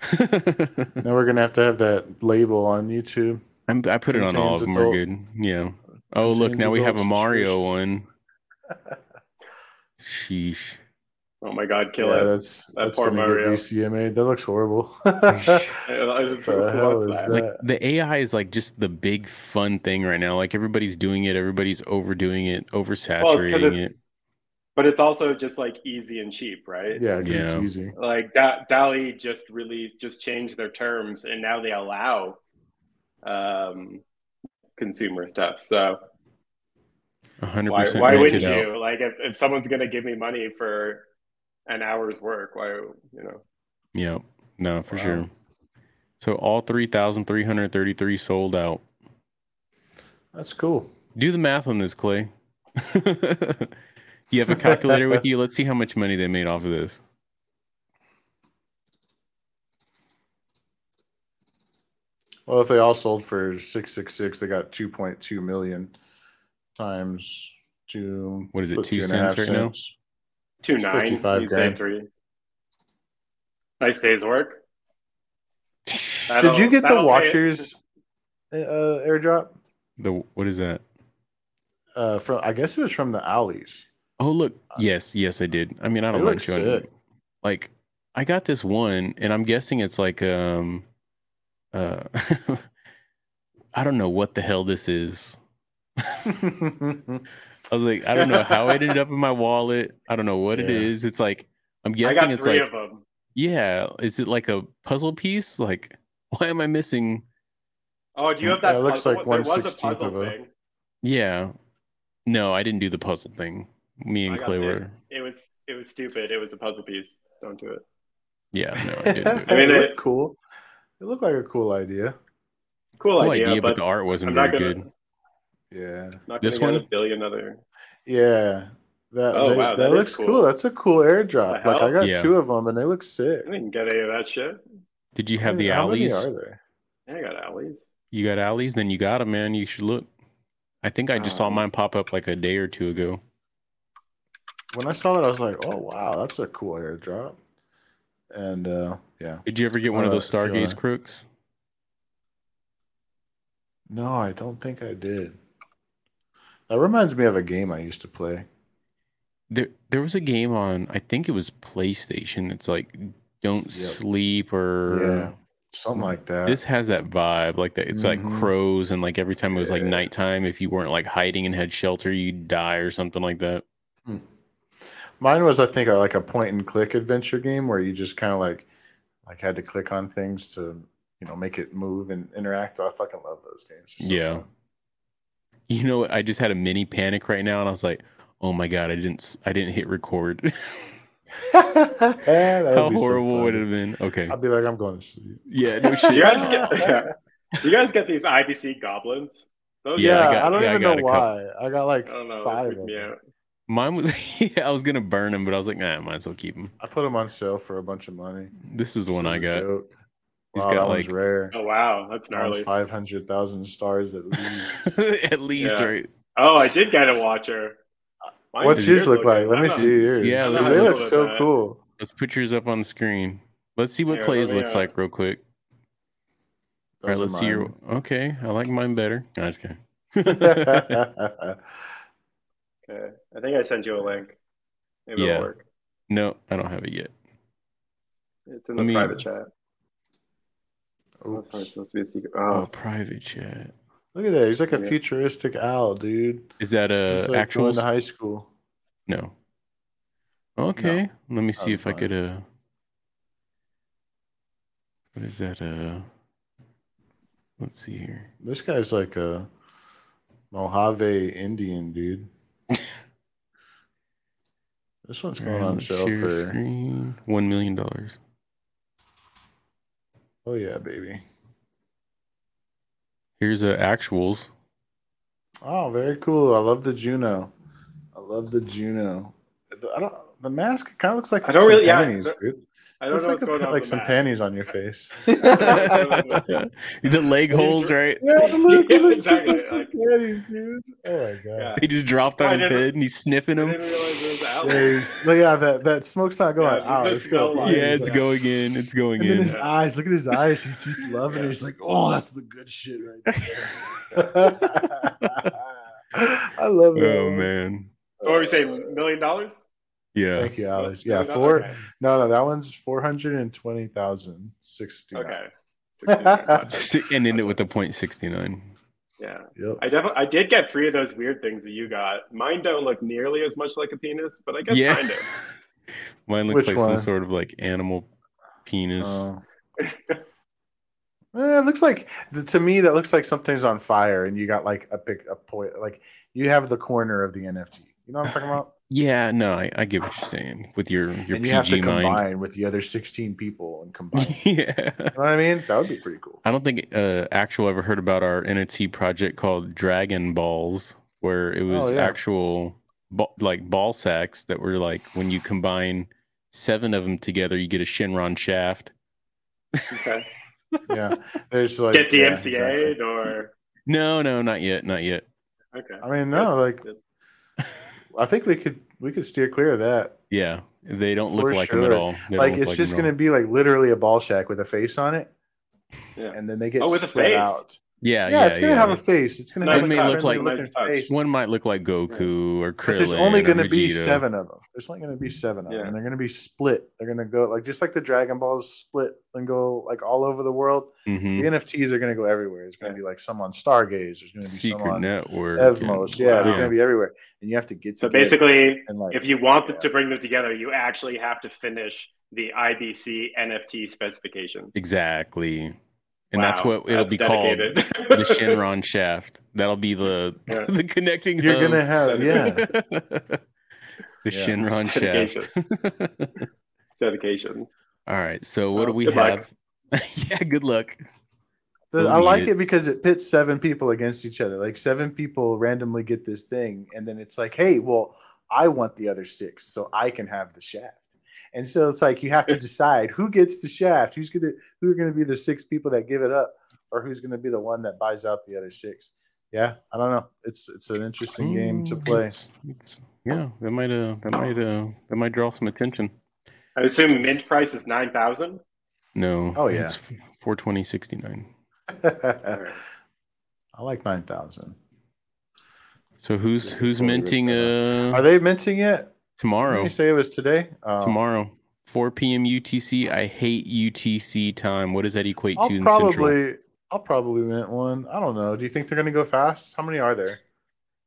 now we're gonna have to have that label on YouTube. I'm, I put it on all of them. adult- We're good. Yeah. Oh, look, now we have a Mario subscription. one. Sheesh. Oh my god, kill yeah, it. that's That that's poor gonna Mario. get DCMA. That looks horrible. The hell what's is that? that? Like the AI is like just the big fun thing right now. Like everybody's doing it, everybody's overdoing it, Well, it's 'cause oversaturating it's, it. but it's also just like easy and cheap, right? yeah, 'cause it's Yeah. easy. Like da- DALL-E just really just changed their terms, and now they allow um, consumer stuff. So hundred why percent why rented wouldn't out. you? Like if, if someone's gonna give me money for an hour's work, why you know? Yeah, No, for Wow. sure. So all three thousand three hundred thirty-three sold out. That's cool. Do the math on this, Clay. you have a calculator with you. Let's see how much money they made off of this. Well, if they all sold for six six six, they got two point two million times two. What is it, two two and a half cents right now? cents. Two nine, 55 grand. three. Nice day's work. Did you get the Watchers uh, airdrop? The what is that? Uh, from I guess it was from the alleys. Oh look, yes, yes, I did. I mean, I don't They mind look showing. sick. Like, I got this one, and I'm guessing it's like um, uh, I don't know what the hell this is. I was like, I don't know how it ended up in my wallet. I don't know what it Yeah. is. It's like I'm I guessing got it's three like of them. yeah. Is it like a puzzle piece? Like, why am I missing? Oh, do you have that? Yeah, that? it looks like there was a 1/16th puzzle of a- thing. Yeah, no, I didn't do the puzzle thing. Me and I Clay it. were. It was it was stupid. It was a puzzle piece. Don't do it. Yeah, no, I didn't. Do it. I mean, it it- looked cool. It looked like a cool idea. Cool, Cool idea, idea, but but the art wasn't I'm very gonna- good. Yeah, not This one? a billion other. yeah. That Oh, they- wow, that, that is looks cool. cool. That's a cool airdrop. Like I got Yeah. two of them, and they look sick. I didn't get any of that shit. Did you How have many- the How many alleys? are there? Yeah, I got alleys. You got alleys? Then you got them, man. You should look. I think I just saw Um, mine pop up like a day or two ago. When I saw that, I was like, "Oh wow, that's a cool airdrop." And uh, yeah, Did you ever get one of Uh, those if you wanna- Stargaze crooks? no, I don't think I did. That reminds me of a game I used to play. There, there was a game on. I think it was PlayStation. It's like "Don't Yep. Sleep" or Yeah, something like that. This has that vibe, like that. It's like Mhm. crows, and like every time it was like nighttime, if you weren't like hiding and had shelter, you'd die or something like that. Mine was, I think, like a point and click adventure game where you just kind of like, like had to click on things to, you know, make it move and interact. I fucking love those games. So Yeah. fun. You know, what? I just had a mini panic right now, and I was like, "Oh my god, I didn't, I didn't hit record." That would How be so horrible would it have been? Okay, I'd be like, I'm going to sleep. yeah, no shit. you guys get? do you guys get these IBC goblins? Those Yeah, Yeah, I I, don't yeah, even got know a couple. why. I got like I know. five Five of them. Mine was, yeah, I was gonna burn them, but I was like, nah, I might as well keep them. I put them on sale for a bunch of money. This is the one I got. He's wow, got, like- rare. Oh wow, that's That one's gnarly. five hundred thousand stars at least. At least, Yeah. right? Oh, I did get a watcher. Mine's What's yours look like? Let me see yours. Yeah, let's they see look so that- cool. Let's put yours up on the screen. Let's see what Here, Clay's looks uh, like real quick. All right, let's are see your. Okay, I like mine better. No, just kidding. Okay. I think I sent you a link. Maybe Yeah. it'll work. no, I don't have it yet. It's in Let the me- private chat. Oh, Oops. it's not supposed to be a secret. Oh, Oh, private chat. Look at that. He's like a Yeah. futuristic owl, dude. Is that He's uh like actual? going to high school. No. Okay, let me see I'm if I fine. could. Uh, What is that? Uh, let's see here. This guy's like a Mojave Indian dude. this one's going on Alright, sale share for screen. one million dollars. Oh yeah, baby. Here's the actuals. Oh, very cool. I love the Juno. I love the Juno. The- I don't. The mask kind of looks like I don't really- yeah, panties, the- dude. I don't Looks know like, what's going pa- on. like with some mask. panties on your face. the leg holes, right? Yeah, it looks, Yeah, it looks just like exactly, some panties, dude. Oh my god. Yeah. He just dropped Oh, I on his head and he's sniffing I them. didn't realize it was out. Look, yeah, that, that smoke's not going Yeah, out. It's going Yeah, is it's like- going in. It's going And then in. his Yeah. eyes, look at his eyes. He's just loving it. He's like, oh, that's the good shit right there. I love it. Oh man. So what were we saying? Million dollars? Yeah. Thank you, Alex. Yeah, Million four. dollars? No, no, that one's four hundred and twenty thousand sixty. Okay. okay. Si- And end it with a point sixty nine. yeah. Yep. I definitely I did get three of those weird things that you got. Mine don't look nearly as much like a penis, but I guess Yeah. kind of. Mine looks Which like one? some sort of like animal penis. Oh. Eh, it looks like to me that looks like something's on fire, and you got like a pick a point. Like you have the corner of the NFT. You know what I'm talking about? Yeah, no, I, I get what you're saying with your your and you have to mind. combine with the other 16 people and combine. you yeah. know what I mean? That would be pretty cool. I don't think uh, actual ever heard about our NFT project called Dragon Balls, where it was Oh, yeah. actual ba- like ball sacks that were like when you combine seven of them together, you get a Shenron shaft. Okay. Yeah, there's like Get yeah, DMCA'd exactly. or No, no, not yet, not yet. okay. I mean, no, like Good. I think we could we could steer clear of that. Yeah, they don't look like them at all. They like look it's like just gonna be like literally a ball shack with a face on it, Yeah. and then they get Oh, with a face? out. Yeah, Yeah, yeah, it's gonna yeah. have a face. It's gonna Nice have a may look like- Nice face. One might look like Goku or Krillin. But there's only or going to be seven of them. There's only going to be seven of Yeah. them. And they're going to be split. They're going to go like just like the Dragon Balls split and go like all over the world. Mhm. The NFTs are going to go everywhere. It's going to be like some on Stargaze. There's going to be some on network. Evmos. and- Yeah, they're going to be everywhere. And you have to get So basically, and like if you want yeah. to bring them together, you actually have to finish the IBC NFT specification. Exactly. And that's what it'll that's be dedicated. called the Shenron shaft. That'll be the Yeah. the connecting. you're hub. going to have yeah. the Yeah. Shenron shaft. Dedication. All right. So what do we have? yeah. Good luck. The- We'll I like it. it. because it pits seven people against each other. Like seven people randomly get this thing, and then it's like, hey, well, I want the other six, so I can have the shaft. And so it's like you have to decide who gets the shaft, who's gonna who are gonna be the six people that give it up, or who's gonna be the one that buys out the other six. Yeah, I don't know. It's it's an interesting game to Mm, play. it's- it's- yeah, that might uh that might uh that might draw some attention. I assume mint price is nine thousand. No. Oh, yeah. It's four twenty sixty nine. I like nine thousand. So who's who's before we rip minting uh Are they minting yet? Tomorrow? Did you say it was today? Oh. Tomorrow. 4 p.m. UTC. I hate UTC time. What does that equate I'll to in Central? probably I'll probably mint one. I don't know. Do you think they're gonna go fast? How many are there?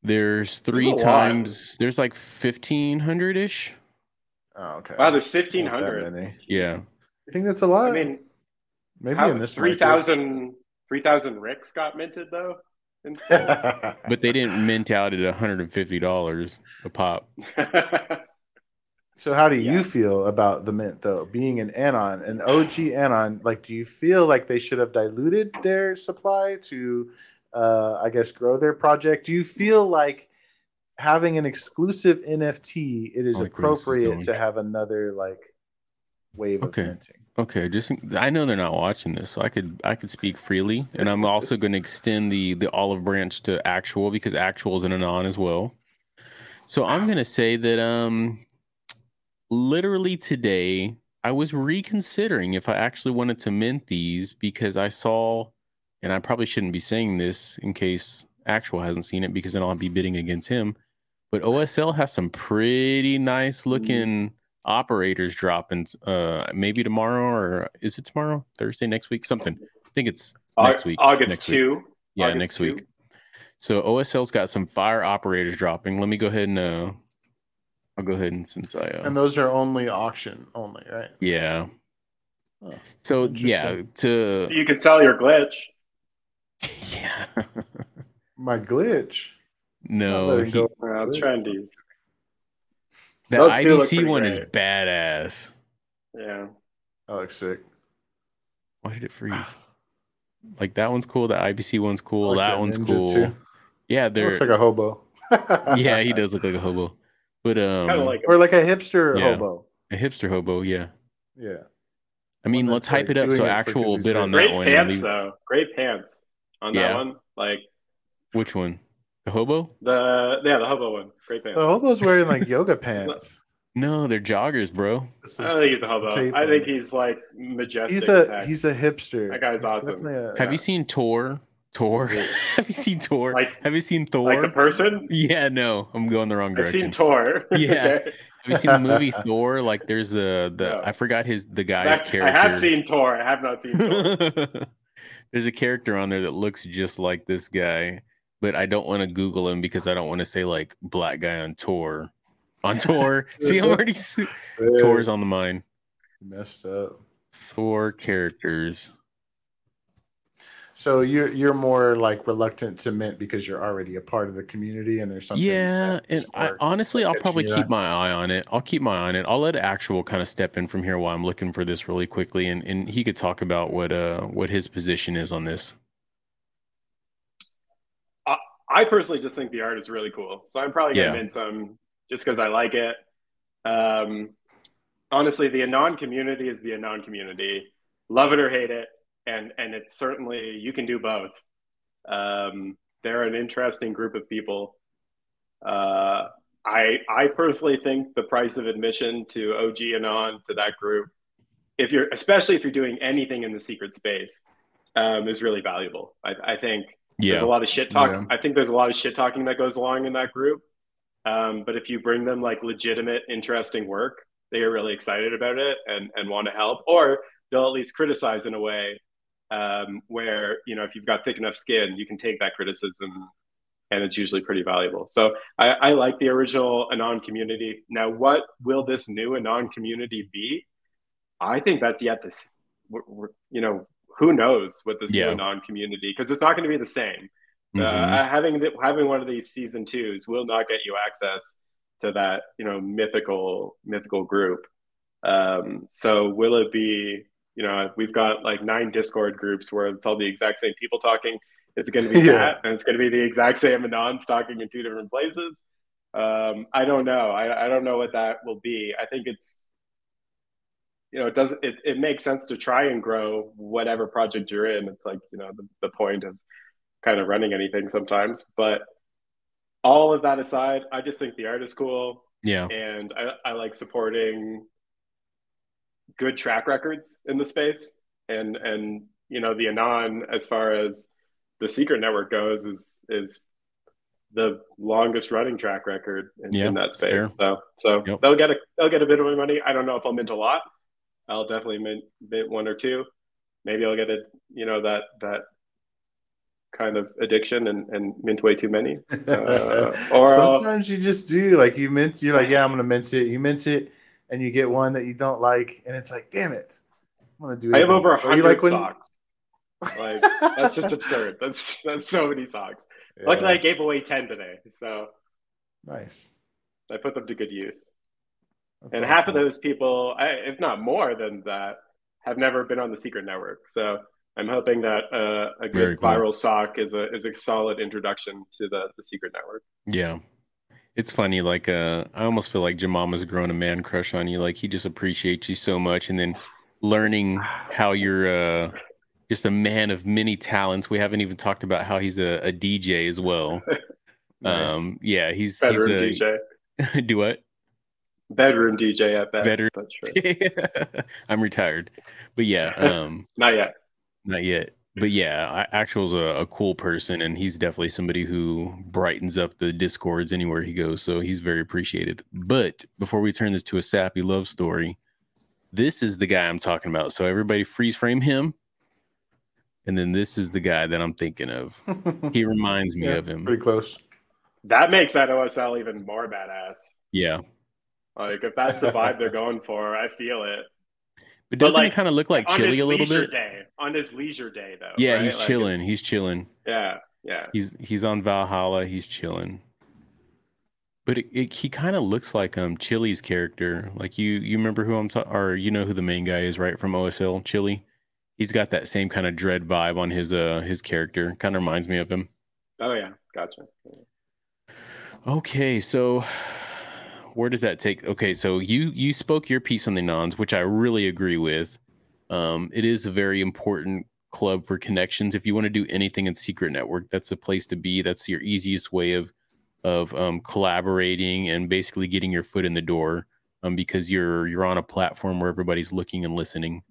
There's three a lot. times. There's like 1500 ish. Oh, okay. Wow, there's 1,500. Yeah. You think that's a lot? I mean, maybe how, in this 3,000 3,000 Ricks got minted though. Instead. market. But they didn't mint out at $150 a pop. so how do you Yeah. feel about the mint though? Being an anon, an OG anon, like do you feel like they should have diluted their supply to uh I guess grow their project? Do you feel like having an exclusive NFT, it is I like where is appropriate to have another like wave Okay. of minting? Okay, just I know they're not watching this, so I could I could speak freely, and I'm also going to extend the the olive branch to actual because actual is an anon as well. So I'm going to say that um, literally today I was reconsidering if I actually wanted to mint these because I saw, and I probably shouldn't be saying this in case actual hasn't seen it because then I'll be bidding against him. But OSL has some pretty nice looking operators dropping uh maybe tomorrow or is it tomorrow thursday next week something i think it's next week August next week. 2. yeah August next 2. week so osl's got some fire operators dropping let me go ahead and uh i'll go ahead and since i uh And those are only auction only, right? yeah So yeah, to You can sell your glitch. yeah, My glitch. no, letting he- go. Well, trendy. The Those do look IBC one is badass. Yeah. That looks sick. Why did it freeze? Like that one's cool. The IBC one's cool. Like that that one's cool. too. Yeah, It they're looks like a hobo. yeah, he does look like a hobo, but um, like Or like a hipster Yeah. hobo. a hipster hobo. Yeah, Yeah. I mean, One let's hype like, it up. So it for- 'cause actual bit rich. on that great one. pants Leave- though. Great pants on Yeah. that one. Like Which one? The hobo? the yeah, the hobo one. Great pants. The hobo's wearing like yoga pants. No, they're joggers, bro. This I don't think he's a hobo. tape I think he's like majestic. he's a heck. he's a hipster. That guy's He's awesome. a- Have you seen Tor? Tor? Have you seen Tor? Like- Have you seen Thor? like the person. yeah, no, I'm going the wrong direction. I've seen Tor. Yeah. Okay. Have you seen the movie Thor? Like, there's the the No. I forgot his the guy's That- I have seen Tor. I have not seen Tor. there's a character on there that looks just like this guy, but I don't want to Google him because I don't want to say like black guy on tour. On tour. See, I'm already Yeah, on the mind. messed up. Thor characters. So you're you're more like reluctant to mint because you're already a part of the community and there's something. yeah, and I, honestly, I'll probably keep my eye on it. I'll keep my eye on it. I'll let actual kind of step in from here while I'm looking for this really quickly, and, and he could talk about what uh what his position is on this. I personally just think the art is really cool. So I'm probably gonna Yeah. mint some just because I like it. Um, honestly, the Anon community is the Anon community. Love it or hate it, and and it's certainly you can do both. Um, they're an interesting group of people. Uh, I I personally think the price of admission to OG Anon to that group, if you're especially if you're doing anything in the secret space, um, is really valuable. I, I think Yeah, there's a lot of shit talk. Yeah. I think there's a lot of shit talking that goes along in that group. Um, but if you bring them like legitimate, interesting work, they are really excited about it and, and want to help, or they'll at least criticize in a way um, where, you know, if you've got thick enough skin, you can take that criticism and it's usually pretty valuable. So I, I like the original Anon community. Now, what will this new Anon community be? I think that's yet to, we're, we're, you know, who knows what this Yeah. Anon community, because it's not going to be the same. Mhm. Uh, having the, having one of these season twos will not get you access to that you know mythical mythical group. Um, so will it be? You know, we've got like nine Discord groups where it's all the exact same people talking. Is it going to be Yeah. that, and it's going to be the exact same anons talking in two different places? Um, I don't know. I, I don't know what that will be. I think it's you know, it doesn't, it, it makes sense to try and grow whatever project you're in. It's like, you know, the, the point of kind of running anything sometimes. But all of that aside, I just think the art is cool. yeah, And I, I like supporting good track records in the space. And, and, you know, the Anon, as far as the secret network goes, is, is the longest running track record in, Yeah, in that it's fair. space. So, so Yep. they'll get a, they'll get a bit of my money. I don't know if I'll mint a lot. I'll definitely mint, mint one or two. Maybe I'll get a, you know, that, that kind of addiction and, and mint way too many. Uh, or I'll- sometimes you just do like you mint. You're like, yeah, I'm gonna mint it. You mint it, and you get one that you don't like, and it's like, damn it, I'm gonna do. I have over a hundred like when- socks. Like that's just absurd. That's that's so many socks. Luckily, I gave away ten today, so nice. I put them to good use. That's and half of those people, if not more than that, have never been on the secret network. So I'm hoping that uh, a good cool. viral sock is a is a solid introduction to the the secret network. yeah. It's funny, like uh, I almost feel like Jamama's grown a man crush on you. Like he just appreciates you so much, and then learning how you're uh, just a man of many talents. We haven't even talked about how he's a, a DJ as well. Nice. Um, yeah, he's Bedroom he's a DJ, do what? Bedroom DJ at best. Bedroom- but sure. I'm retired, but yeah, um, Not yet. not yet. But yeah, I- Actual's a, a cool person, and he's definitely somebody who brightens up the discords anywhere he goes. So he's very appreciated. But before we turn this to a sappy love story, this is the guy I'm talking about. So everybody freeze frame him, and then this is the guy that I'm thinking of. He reminds me Yeah, of him. Pretty close. That makes that OSL even more badass. Yeah, Like if that's the vibe they're going for, I feel it. But doesn't like, it kind of look like chilly a little leisure bit? day, on his leisure day though. Yeah, right? he's Like, chilling. He's chilling. Yeah, yeah. He's he's on Valhalla. He's chilling. But it, it, he kind of looks like um Chili's character. Like you you remember who I'm talking, or you know who the main guy is, right? From OSL, Chili. He's got that same kind of dread vibe on his uh his character. Kind of reminds me of him. Oh yeah, gotcha. Okay, so where does that take? Okay, so you you spoke your piece on the nons, which I really agree with. Um, it is a very important club for connections. If you want to do anything in Secret Network, that's the place to be. That's your easiest way of of um, collaborating and basically getting your foot in the door, um, because you're you're on a platform where everybody's looking and listening.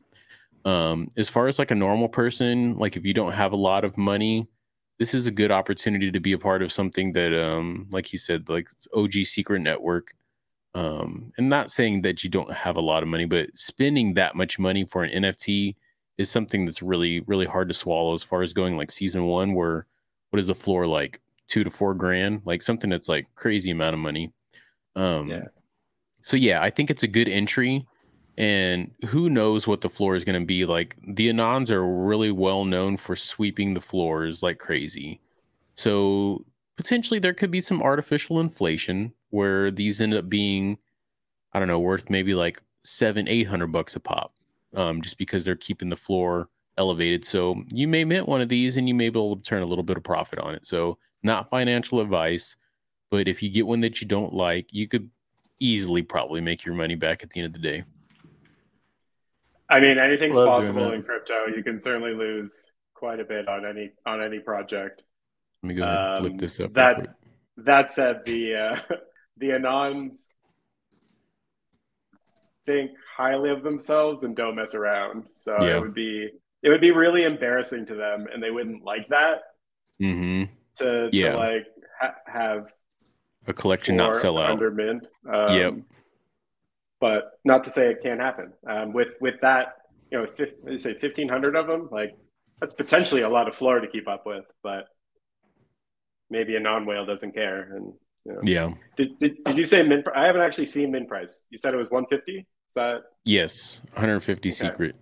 Um, as far as like a normal person, like if you don't have a lot of money, this is a good opportunity to be a part of something that um like you said like og secret network um and not saying that you don't have a lot of money but spending that much money for an nft is something that's really really hard to swallow as far as going like season one where what is the floor like two to four grand? Like something that's like crazy amount of money. Um Yeah. so yeah i think it's a good entry and who knows what the floor is going to be. Like the anons are really well known for sweeping the floors like crazy. So potentially there could be some artificial inflation where these end up being i don't know worth maybe like seven eight hundred bucks a pop um, just because they're keeping the floor elevated so you may mint one of these and you may be able to turn a little bit of profit on it so not financial advice but if you get one that you don't like you could easily probably make your money back at the end of the day I mean, anything's Love possible in crypto. You can certainly lose quite a bit on any on any project. Let me go ahead and flip Um, this up. real that- quick. That said, the uh, the anons think highly of themselves and don't mess around. So Yeah. it would be it would be really embarrassing to them, and they wouldn't like that Mhm. to, Yeah. to like ha- have A collection not sell out. under mint. Um, Yep. But not to say it can't happen. Um, with with that, you know, they say fifteen hundred of them, like that's potentially a lot of floor to keep up with. But maybe a non whale doesn't care. And you know, Yeah. did, did did you say min? I haven't actually seen min price. You said it was one fifty. Is that? Yes. 150 Okay. secret.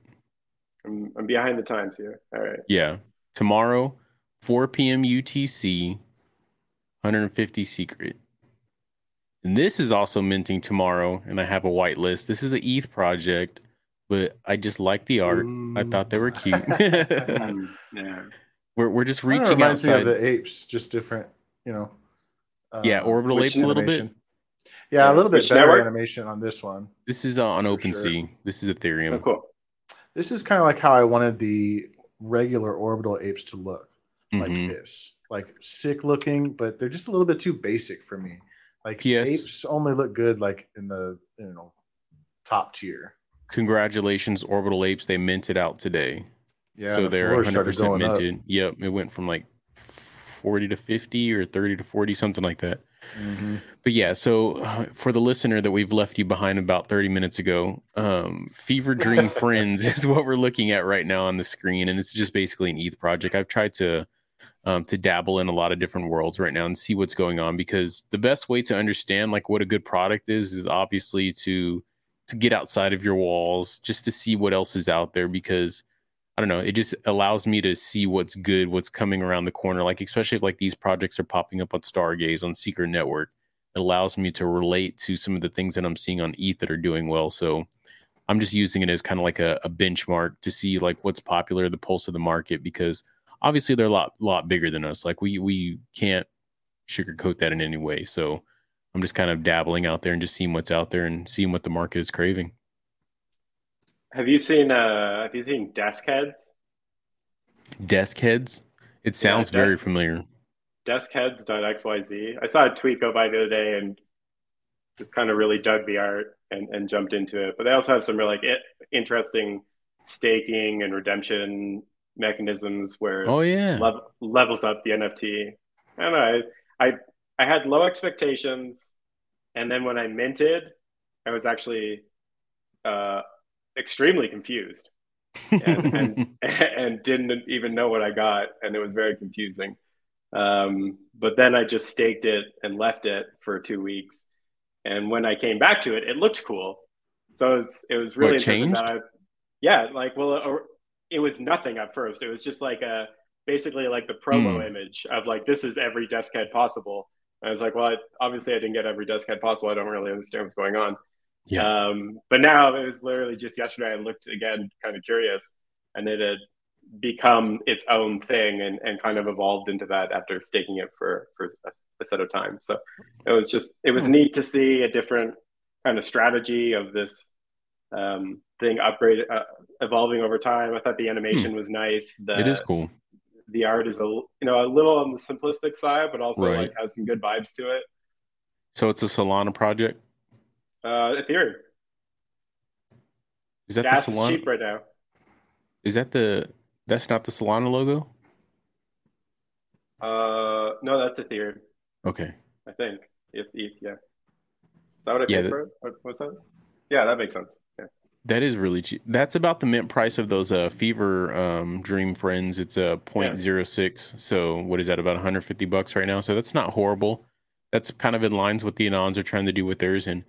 I'm, I'm behind the times here. All right. Yeah. Tomorrow, 4 p.m. UTC, 150 secret. And this is also minting tomorrow, and I have a white list. This is an ETH project, but I just like the art. I thought they were cute. Um, yeah. we're we're just Kinda reaching reminds outside. me of the apes, just different, you know. Uh, Yeah, orbital which apes a little bit. animation. Yeah, a little bit Which better network? animation on this one. This is uh, on For OpenSea. This is Ethereum. Oh, cool. This is kind of like how I wanted the regular orbital apes to look, like Mhm. this, like sick looking, but they're just a little bit too basic for me. Like P.S. apes only look good like in the you know top tier. Congratulations, Orbital Apes. They minted out today. Yeah, so the they're 100% started going up. minted. Yep. It went from like 40 to 50 or 30 to 40, something like that. Mhm. But yeah, so uh, for the listener that we've left you behind about 30 minutes ago, um, Fever Dream Friends is what we're looking at right now on the screen. And it's just basically an ETH project. I've tried to um, to dabble in a lot of different worlds right now and see what's going on because the best way to understand like what a good product is is obviously to to get outside of your walls just to see what else is out there because I don't know, it just allows me to see what's good, what's coming around the corner. Like especially if like these projects are popping up on Stargaze on Secret Network, it allows me to relate to some of the things that I'm seeing on ETH that are doing well. So I'm just using it as kind of like a, a benchmark to see like what's popular, the pulse of the market, because obviously they're a lot lot bigger than us. Like we we can't sugarcoat that in any way. So I'm just kind of dabbling out there and just seeing what's out there and seeing what the market is craving. Have you seen uh have you seen desk heads? Desk heads. It sounds very desk- familiar. Deskheads.xyz. I saw a tweet go by the other day and just kind of really dug the art and, and jumped into it. But they also have some really like i- interesting staking and redemption mechanisms where Oh yeah. lev- levels up the NFT. I don't know. I, I I had low expectations, and then when I minted, I was actually uh, extremely confused and, and and didn't even know what I got, and it was very confusing. Um, but then I just staked it and left it for two weeks, and when I came back to it, it looked cool. So it was it was really What interesting changed? that I, yeah, like well, it was nothing at first. It was just like a basically like the promo mm. image of like this is every desk head possible. And I was like, well, I, obviously I didn't get every desk head possible. I don't really understand what's going on. Yeah. Um, but now it was literally just yesterday. I looked again, kind of curious, and it had become its own thing and, and kind of evolved into that after staking it for for a, a set of time. So it was just it was hmm. neat to see a different kind of strategy of this um, thing upgrade uh, evolving over time. I thought the animation hmm. was nice. The, it is cool. The art is a you know a little on the simplistic side, but also right. like has some good vibes to it. So it's a Solana project. Uh, Ethereum. Is that Gas the Solana? cheap right now. Is that the? That's not the Solana logo. Uh, no, that's Ethereum. Okay. I think if, if yeah. Is that what I yeah, paid for? What was that? Yeah, that makes sense. Yeah. That is really cheap. That's about the mint price of those uh, Fever um, Dream Friends. It's a 0.06. Yeah. So what is that? About 150 bucks right now. So that's not horrible. That's kind of in lines with the Anons are trying to do with theirs. And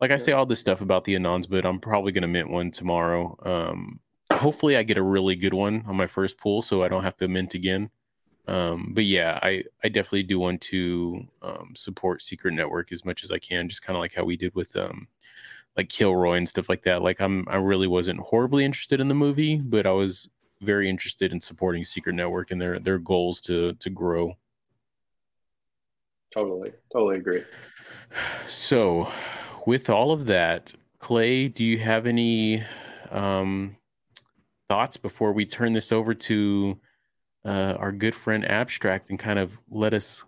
like I say all this stuff about the Anons, but I'm probably going to mint one tomorrow. Um, hopefully, I get a really good one on my first pull, so I don't have to mint again. Um, but yeah, I I definitely do want to um, support Secret Network as much as I can, just kind of like how we did with um, like Kilroy and stuff like that. Like I'm I really wasn't horribly interested in the movie, but I was very interested in supporting Secret Network and their their goals to to grow. Totally, totally agree. So, with all of that, Clay, do you have any um, thoughts before we turn this over to uh, our good friend Abstract and kind of let us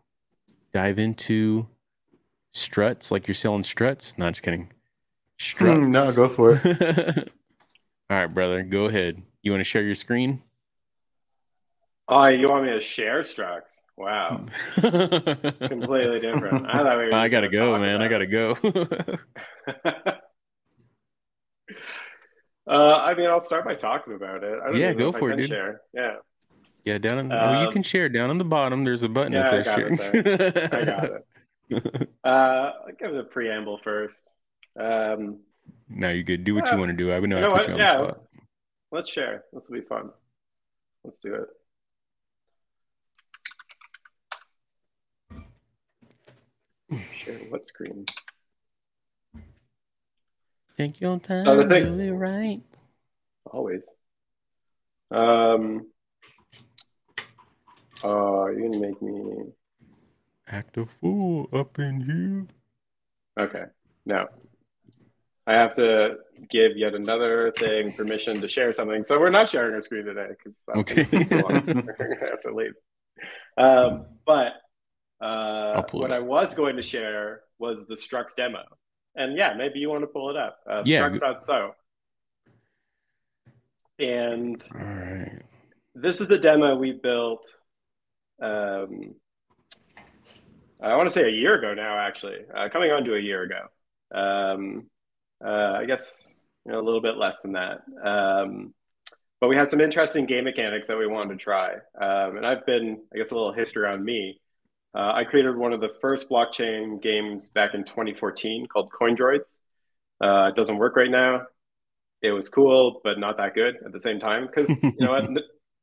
dive into struts like you're selling struts? Not just kidding. Struts. no, go for it. all right, brother, go ahead. You want to share your screen? Oh, you want me to share Structs? Wow, completely different. I thought we I gotta go, man. I gotta go. uh, I mean, I'll start by talking about it. yeah, go for it, dude. Share. Yeah. Yeah, down. On, um, oh, you can share down on the bottom. There's a button yeah, that says share. I got it. uh, I'll give it a preamble first. Um, now you good. Do what you want to do. I would know. You know I put what? you on yeah, the spot. Let's, let's share. This will be fun. Let's do it. Share what screen? Take your time. Oh, the thing. Do it right. Always. Um. Oh, you're gonna make me act a fool up in here. Okay. Now, I have to give yet another thing permission to share something. So we're not sharing our screen today because okay. we're have to leave. Um, but uh, what I was going to share was the Structs demo. And yeah, maybe you want to pull it up. Uh, yeah. Strux.so. And All right. this is the demo we built. Um, I want to say a year ago now, actually, uh, coming on to a year ago. Um, uh, I guess you know, a little bit less than that. Um, but we had some interesting game mechanics that we wanted to try. Um, and I've been, I guess, a little history on me. Uh, I created one of the first blockchain games back in 2014 called CoinDroids. Uh, it doesn't work right now. It was cool, but not that good at the same time because you know what?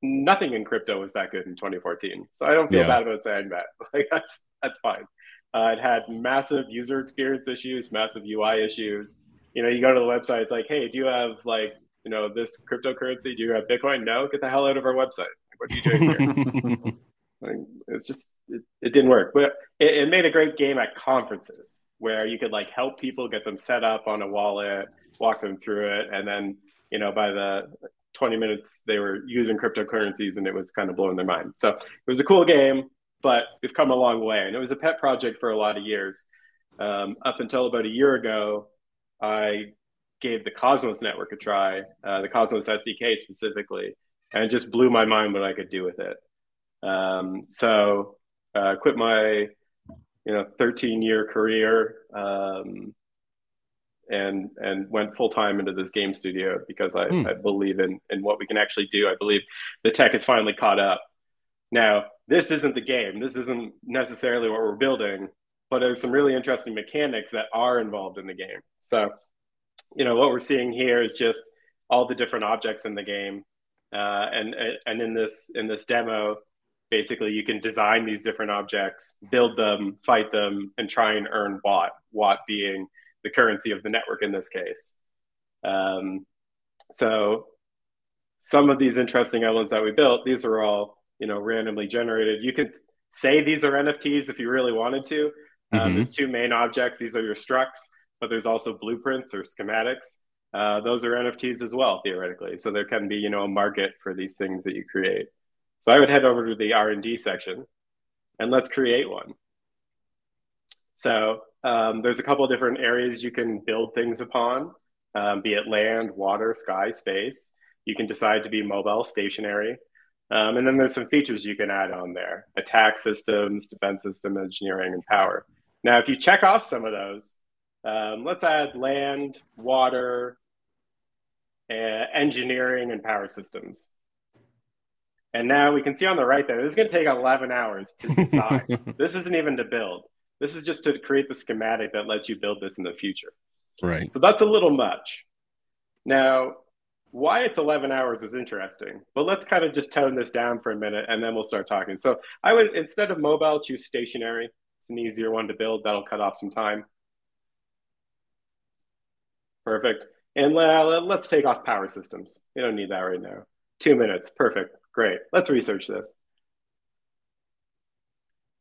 nothing in crypto was that good in 2014. So I don't feel yeah. bad about saying that. Like that's that's fine. Uh, it had massive user experience issues, massive UI issues. You know, you go to the website, it's like, hey, do you have like you know this cryptocurrency? Do you have Bitcoin? No, get the hell out of our website. Like, what are you doing here? it's just it, it, didn't work. But it, it, made a great game at conferences where you could like help people get them set up on a wallet walk them through it and then you know by the 20 minutes they were using cryptocurrencies and it was kind of blowing their mind. So it was a cool game but we've come a long way. And it was a pet project for a lot of years. Um, up until about a year ago i gave the cosmos network a try uh, the cosmos sdk specifically and it just blew my mind what i could do with it. Um, so uh, quit my you know 13 year career um, and and went full time into this game studio because I, hmm. I believe in in what we can actually do. I believe the tech has finally caught up. Now this isn't the game. This isn't necessarily what we're building, but there's some really interesting mechanics that are involved in the game. So you know what we're seeing here is just all the different objects in the game. Uh, and and in this in this demo, basically you can design these different objects, build them, fight them, and try and earn watt. Watt being the currency of the network in this case. Um, so some of these interesting elements that we built, these are all you know randomly generated. You could say these are NFTs if you really wanted to. Um, mm-hmm. There's two main objects. These are your structs, but there's also blueprints or schematics. Uh, those are NFTs as well, theoretically. So there can be, you know, a market for these things that you create. So I would head over to the R&D section and let's create one. So um, there's a couple of different areas you can build things upon, um, be it land, water, sky, space. You can decide to be mobile, stationary. Um, and then there's some features you can add on there, attack systems, defense system, engineering, and power. Now, if you check off some of those, um, let's add land, water, uh, engineering, and power systems. And now we can see on the right there, this is going to take 11 hours to design. this isn't even to build. This is just to create the schematic that lets you build this in the future. Right. So that's a little much. Now, why it's 11 hours is interesting, but let's kind of just tone this down for a minute and then we'll start talking. So I would, instead of mobile, choose stationary. It's an easier one to build. That'll cut off some time. Perfect. And uh, let's take off power systems. We don't need that right now. Two minutes. Perfect. Great. Let's research this.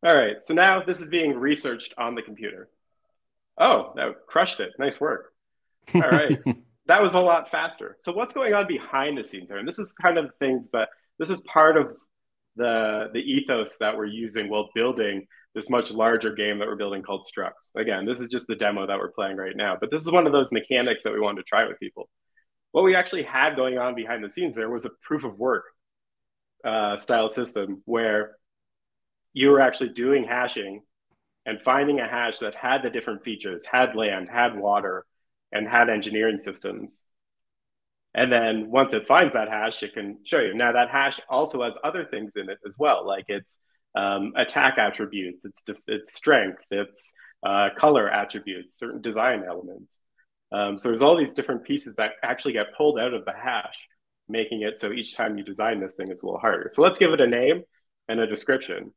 All right. So now this is being researched on the computer. Oh, that crushed it. Nice work. All right. that was a lot faster. So what's going on behind the scenes here? And this is kind of things that this is part of the the ethos that we're using while building this much larger game that we're building called Structs. Again, this is just the demo that we're playing right now, but this is one of those mechanics that we wanted to try with people. What we actually had going on behind the scenes there was a proof of work uh, style system where you were actually doing hashing and finding a hash that had the different features, had land, had water, and had engineering systems. And then once it finds that hash, it can show you. Now that hash also has other things in it as well, like its um, attack attributes, its its strength, its uh, color attributes, certain design elements. Um, so there's all these different pieces that actually get pulled out of the hash making it so each time you design this thing it's a little harder. So let's give it a name and a description.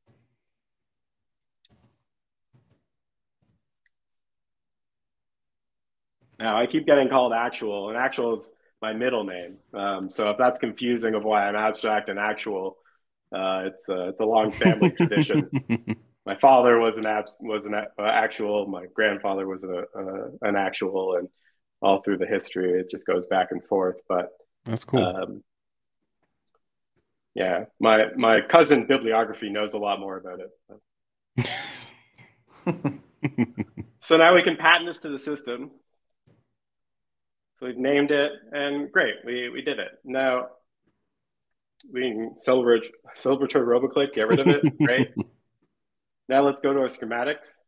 Now I keep getting called actual, and actual is my middle name. Um, so if that's confusing of why I'm abstract and actual, uh, it's a, it's a long family tradition. My father was an abs- was an uh, actual. My grandfather was a, uh, an actual, and all through the history, it just goes back and forth. But that's cool. Um, yeah, my my cousin bibliography knows a lot more about it. so now we can patent this to the system. So we've named it, and great, we we did it. Now we can celebrate celebratory RoboClick, get rid of it. Great. now let's go to our schematics.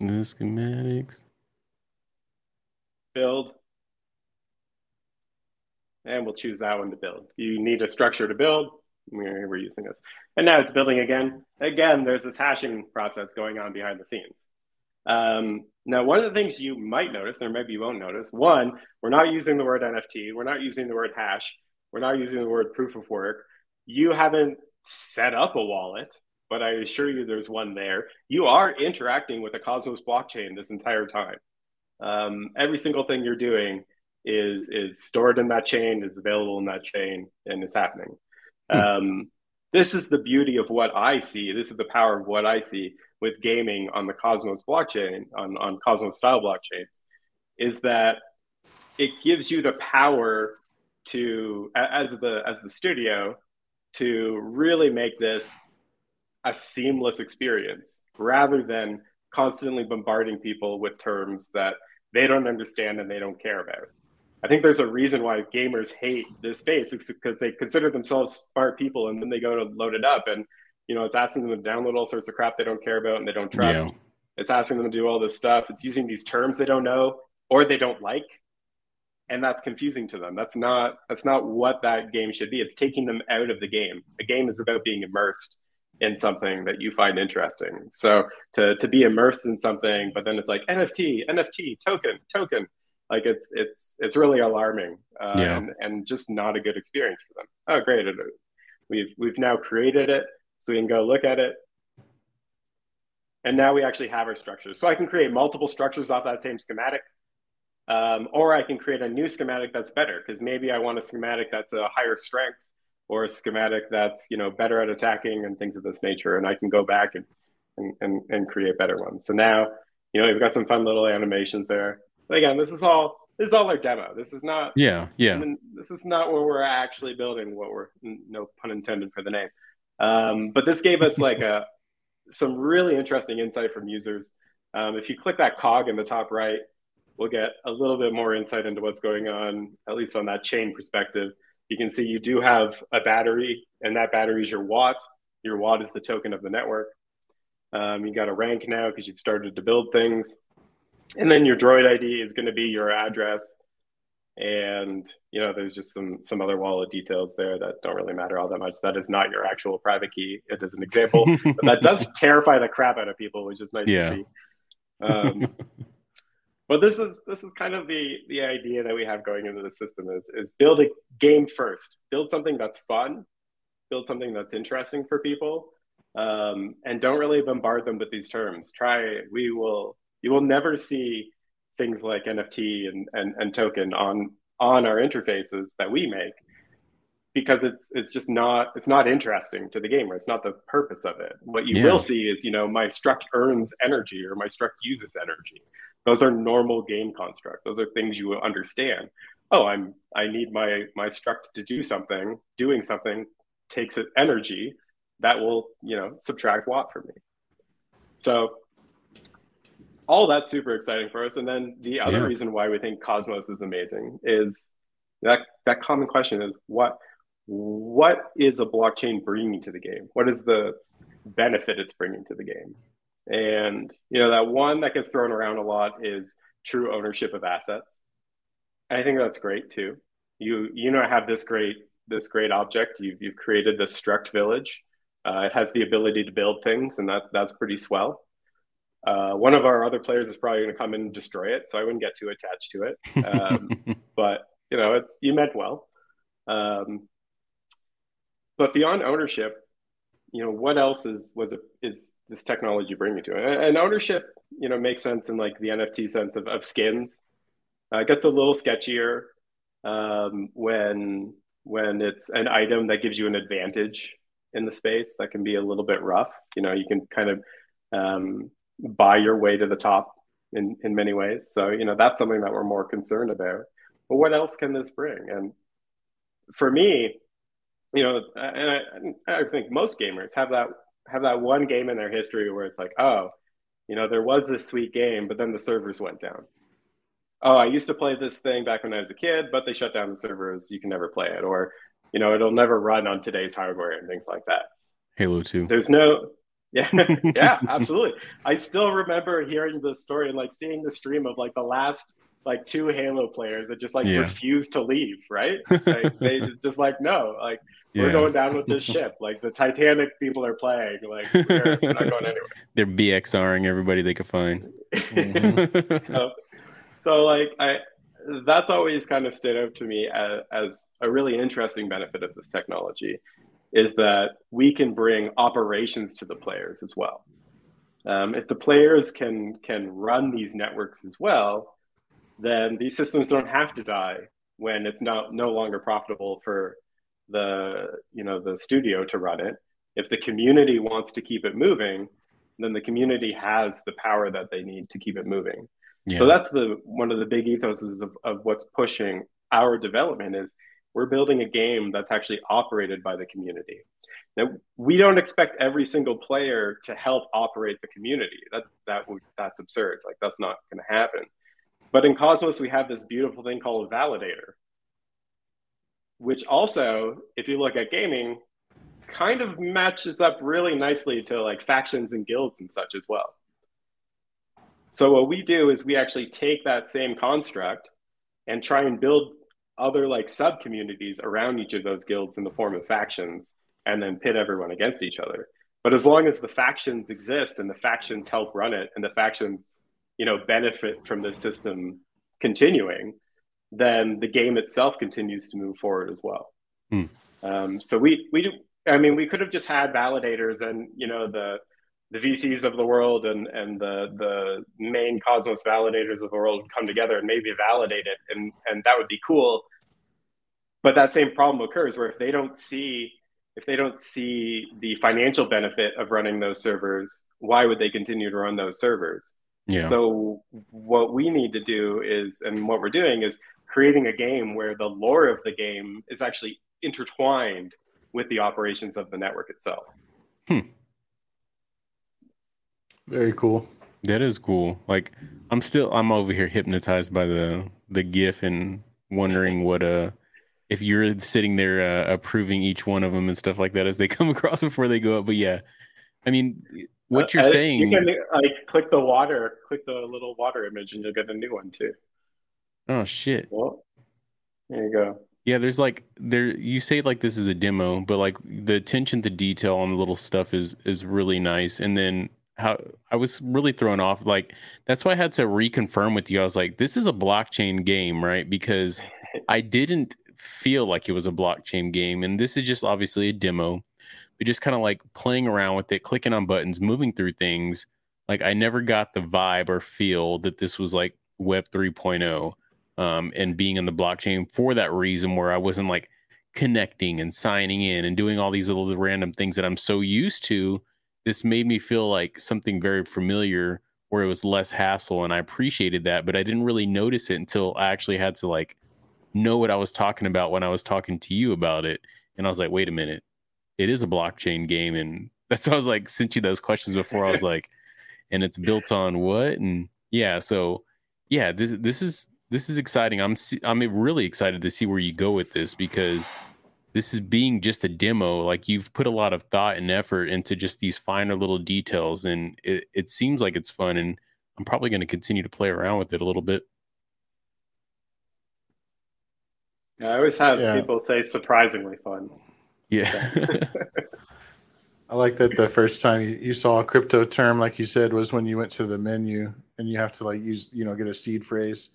The schematics. Build and we'll choose that one to build. You need a structure to build. We're, using this. And now it's building again. Again, there's this hashing process going on behind the scenes. Um, now, one of the things you might notice, or maybe you won't notice, one, we're not using the word NFT. We're not using the word hash. We're not using the word proof of work. You haven't set up a wallet, but I assure you there's one there. You are interacting with the Cosmos blockchain this entire time. Um, every single thing you're doing is is stored in that chain, is available in that chain, and is happening. Hmm. Um, this is the beauty of what I see. This is the power of what I see with gaming on the Cosmos blockchain, on, on Cosmos style blockchains, is that it gives you the power to, as the as the studio, to really make this a seamless experience rather than constantly bombarding people with terms that they don't understand and they don't care about. I think there's a reason why gamers hate this space. It's because they consider themselves smart people, and then they go to load it up, and you know, it's asking them to download all sorts of crap they don't care about and they don't trust. Yeah. It's asking them to do all this stuff. It's using these terms they don't know or they don't like, and that's confusing to them. That's not that's not what that game should be. It's taking them out of the game. A game is about being immersed in something that you find interesting. So to to be immersed in something, but then it's like NFT, NFT, token, token Like it's it's it's really alarming uh, Yeah. and, and just not a good experience for them. Oh, great! We've we've now created it, so we can go look at it, and now we actually have our structures. So I can create multiple structures off that same schematic, um, or I can create a new schematic that's better because maybe I want a schematic that's a higher strength or a schematic that's you know better at attacking and things of this nature, and I can go back and and and, and create better ones. So now you know we've got some fun little animations there. Again, this is all this is all our demo. This is not Yeah, yeah. and this is not where we're actually building what we're no pun intended for the name. Um, but this gave us like a some really interesting insight from users. Um, if you click that cog in the top right we'll get a little bit more insight into what's going on at least on that chain perspective. You can see you do have a battery and that battery is your watt. Your watt is the token of the network. Um, you got a rank now because you've started to build things and then your droid id is going to be your address. And you know there's just some some other wallet details there that don't really matter all that much. That is not your actual private key it is an example. But that does terrify the crap out of people which is nice Yeah. to see. Um, but this is this is kind of the the idea that we have going into the system is is build a game first. Build something that's fun. Build something that's interesting for people. Um, and don't really bombard them with these terms. Try we will you will never see things like nft and, and, and token on on our interfaces that we make because it's it's just not it's not interesting to the gamer. It's not the purpose of it. What you Yeah. will see is you know my struct earns energy or my struct uses energy. Those are normal game constructs. Those are things you will understand. Oh i'm i need my my struct to do something doing something takes it energy that will you know subtract watt from me. So all that's super exciting for us. And then the other Yeah. reason why we think cosmos is amazing is that that common question is what what is a blockchain bringing to the game? What is the benefit it's bringing to the game? And you know that one that gets thrown around a lot is true ownership of assets. And i think that's great too. You you know have this great this great object. You've, you've created this struct village. Uh, it has the ability to build things and that that's pretty swell uh, one of our other players is probably going to come and destroy it so i wouldn't get too attached to it. Um, but you know it's you meant well. Um, but beyond ownership you know what else is was it is this technology bringing to it? And ownership you know makes sense in like the nft sense of, of skins. Uh, it gets a little sketchier um, when when it's an item that gives you an advantage in the space that can be a little bit rough. You know you can kind of um, buy your way to the top in in many ways. So you know that's something that we're more concerned about. But what else can this bring? And for me you know and I, I think most gamers have that have that one game in their history where it's like oh you know there was this sweet game but then the servers went down. Oh i used to play this thing back when i was a kid but they shut down the servers. You can never play it. Or you know it'll never run on today's hardware and things like that. Halo 2. there's no yeah. Yeah absolutely. I still remember hearing the story and like seeing the stream of like the last like two halo players that just like Yeah. refused to leave right? Like they just like no like we're going down with this ship. Like the titanic people are playing. Like we're, we're not going anywhere. They're BXRing everybody they could find. Mhm. so so like i that's always kind of stood out to me as, as a really interesting benefit of this technology is that we can bring operations to the players as well. Um, if the players can can run these networks as well then these systems don't have to die when it's not no longer profitable for the you know the studio to run it. If the community wants to keep it moving then the community has the power that they need to keep it moving. Yeah. so that's the one of the big ethoses of, of what's pushing our development is we're building a game that's actually operated by the community. Now we don't expect every single player to help operate the community. That that would that's absurd. Like that's not going to happen. But in Cosmos we have this beautiful thing called a validator, which also, if you look at gaming, kind of matches up really nicely to like factions and guilds and such as well. So what we do is we actually take that same construct and try and build other like sub communities around each of those guilds in the form of factions and then pit everyone against each other. But as long as the factions exist and the factions help run it and the factions, you know, benefit from the system continuing, then the game itself continues to move forward as well. Hmm. Um, so we we do. I mean, we could have just had validators and you know the the VCs of the world and and the the main Cosmos validators of the world come together and maybe validate it, and and that would be cool. But that same problem occurs where if they don't see if they don't see the financial benefit of running those servers, why would they continue to run those servers? Yeah. So what we need to do is, and what we're doing is creating a game where the lore of the game is actually intertwined with the operations of the network itself. Hmm. Very cool. That is cool. Like I'm still I'm over here hypnotized by the the GIF and wondering what uh if you're sitting there uh, approving each one of them and stuff like that as they come across before they go up. But yeah, I mean, what you're uh, saying. You can like click the water, click the little water image, and you'll get a new one too. Oh shit! Well, there you go. Yeah, there's like there you say like this is a demo, but like the attention to detail on the little stuff is is really nice. And then how I was really thrown off. Like that's why I had to reconfirm with you. I was like, this is a blockchain game, right? Because I didn't feel like it was a blockchain game, and this is just obviously a demo. But just kind of like playing around with it, clicking on buttons, moving through things. Like I never got the vibe or feel that this was like Web 3.0 um, and being in the blockchain for that reason, where I wasn't like connecting and signing in and doing all these little random things that I'm so used to this made me feel like something very familiar where it was less hassle and I appreciated that, but I didn't really notice it until I actually had to like know what I was talking about when I was talking to you about it. And I was like, wait a minute, it is a blockchain game. And that's why I was like, sent you those questions before. I was like, and it's built on what? And yeah, so yeah, this this is this is exciting. I'm I'm really excited to see where you go with this because this is being just a demo like you've put a lot of thought and effort into just these finer little details and it, it seems like it's fun and i'm probably going to continue to play around with it a little bit. Yeah i always have yeah. people say surprisingly fun. Yeah. I like that the first time you saw a crypto term like you said was when you went to the menu and you have to like use you know get a seed phrase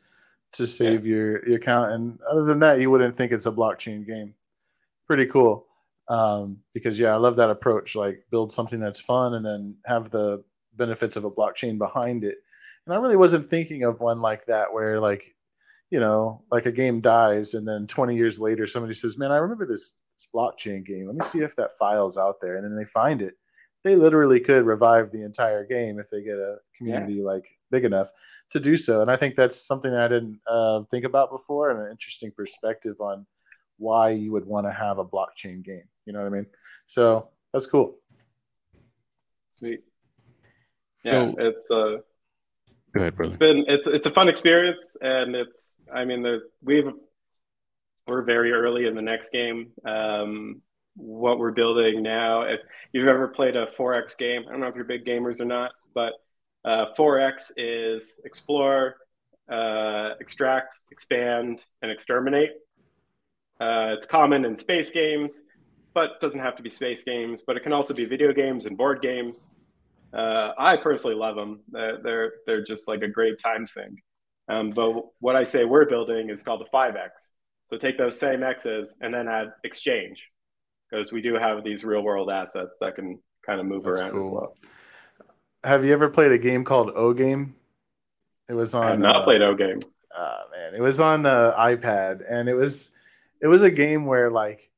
to save yeah. your, your account and other than that you wouldn't think it's a blockchain game pretty cool. Um, because yeah, I love that approach. Like build something that's fun and then have the benefits of a blockchain behind it. And I really wasn't thinking of one like that where like, you know, like a game dies and then 20 years later somebody says, "Man, I remember this, this blockchain game. Let me see if that file's out there." And then they find it. They literally could revive the entire game if they get a community yeah. like big enough to do so. And I think that's something I didn't uh, think about before and an interesting perspective on why you would want to have a blockchain game. You know what I mean? So that's cool. Sweet. Yeah, so, it's uh go ahead, brother. It's been it's it's a fun experience and it's I mean there's we've we're very early in the next game. Um what we're building now. If you've ever played a 4X game, I don't know if you're big gamers or not, but uh, 4X is explore, uh, extract, expand, and exterminate. Uh, it's common in space games, but doesn't have to be space games. But it can also be video games and board games. Uh, I personally love them. They're, they're, they're just like a great time sink. Um, but what I say we're building is called the 5X. So take those same X's and then add exchange, because we do have these real world assets that can kind of move That's around cool. as well. Have you ever played a game called OGame? It was on. I have not uh, played OGame. Uh, man, it was on uh, iPad, and it was it was a game where like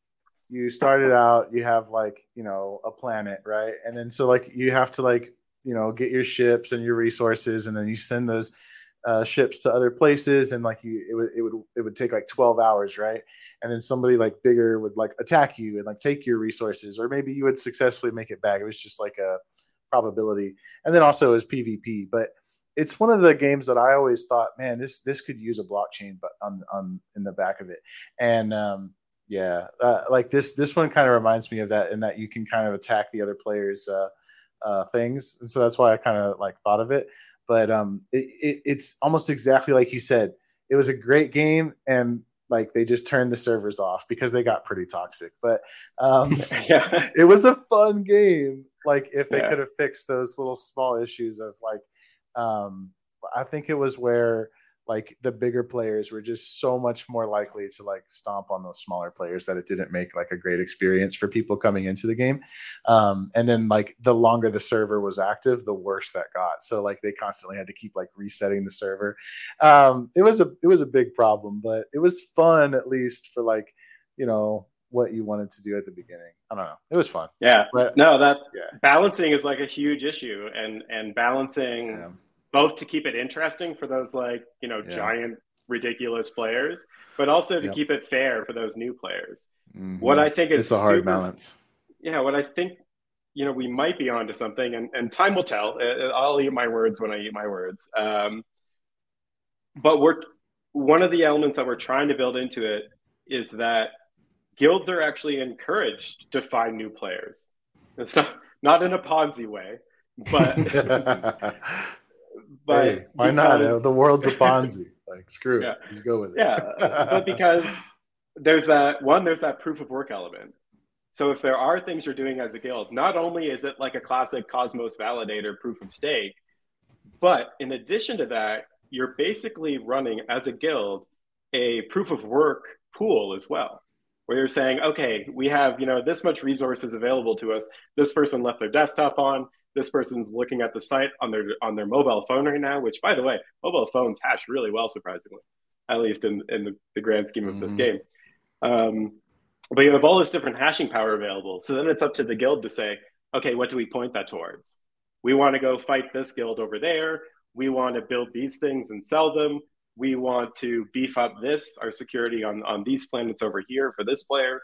you started out, you have like you know a planet, right? And then so like you have to like you know get your ships and your resources, and then you send those uh, ships to other places, and like you it would it would it would take like twelve hours, right? And then somebody like bigger would like attack you and like take your resources, or maybe you would successfully make it back. It was just like a probability, and then also as PvP, but it's one of the games that I always thought, man, this this could use a blockchain, but on on in the back of it, and um, yeah, uh, like this this one kind of reminds me of that in that you can kind of attack the other players' uh, uh, things, and so that's why I kind of like thought of it. But um, it, it, it's almost exactly like you said. It was a great game, and like they just turned the servers off because they got pretty toxic. But um, yeah, it was a fun game. Like if they yeah. could have fixed those little small issues of like um, I think it was where like the bigger players were just so much more likely to like stomp on those smaller players that it didn't make like a great experience for people coming into the game. Um, and then like the longer the server was active, the worse that got. So like they constantly had to keep like resetting the server. Um, it was a it was a big problem, but it was fun at least for like you know what you wanted to do at the beginning. I don't know. It was fun. Yeah. But no, that yeah. balancing is like a huge issue and and balancing yeah both to keep it interesting for those like you know yeah. giant ridiculous players, but also to yep. keep it fair for those new players. Mm-hmm. What I think is it's a hard super, balance. Yeah, what I think you know we might be onto something, and, and time will tell. I'll eat my words when I eat my words. Um, but we're one of the elements that we're trying to build into it is that guilds are actually encouraged to find new players. It's not not in a Ponzi way, but but hey, why uh, because, not? The world's a Ponzi. like screw yeah. it, just go with it. Yeah, but because there's that one, there's that proof of work element. So if there are things you're doing as a guild, not only is it like a classic Cosmos validator proof of stake, but in addition to that, you're basically running as a guild a proof of work pool as well where you're saying okay we have you know this much resources available to us. This person left their desktop on. This person's looking at the site on their on their mobile phone right now which by the way mobile phones hash really well surprisingly at least in in the, the grand scheme of mm-hmm. this game. Um, but you have all this different hashing power available. So then it's up to the guild to say okay what do we point that towards? We want to go fight this guild over there. We want to build these things and sell them we want to beef up this our security on on these planets over here for this player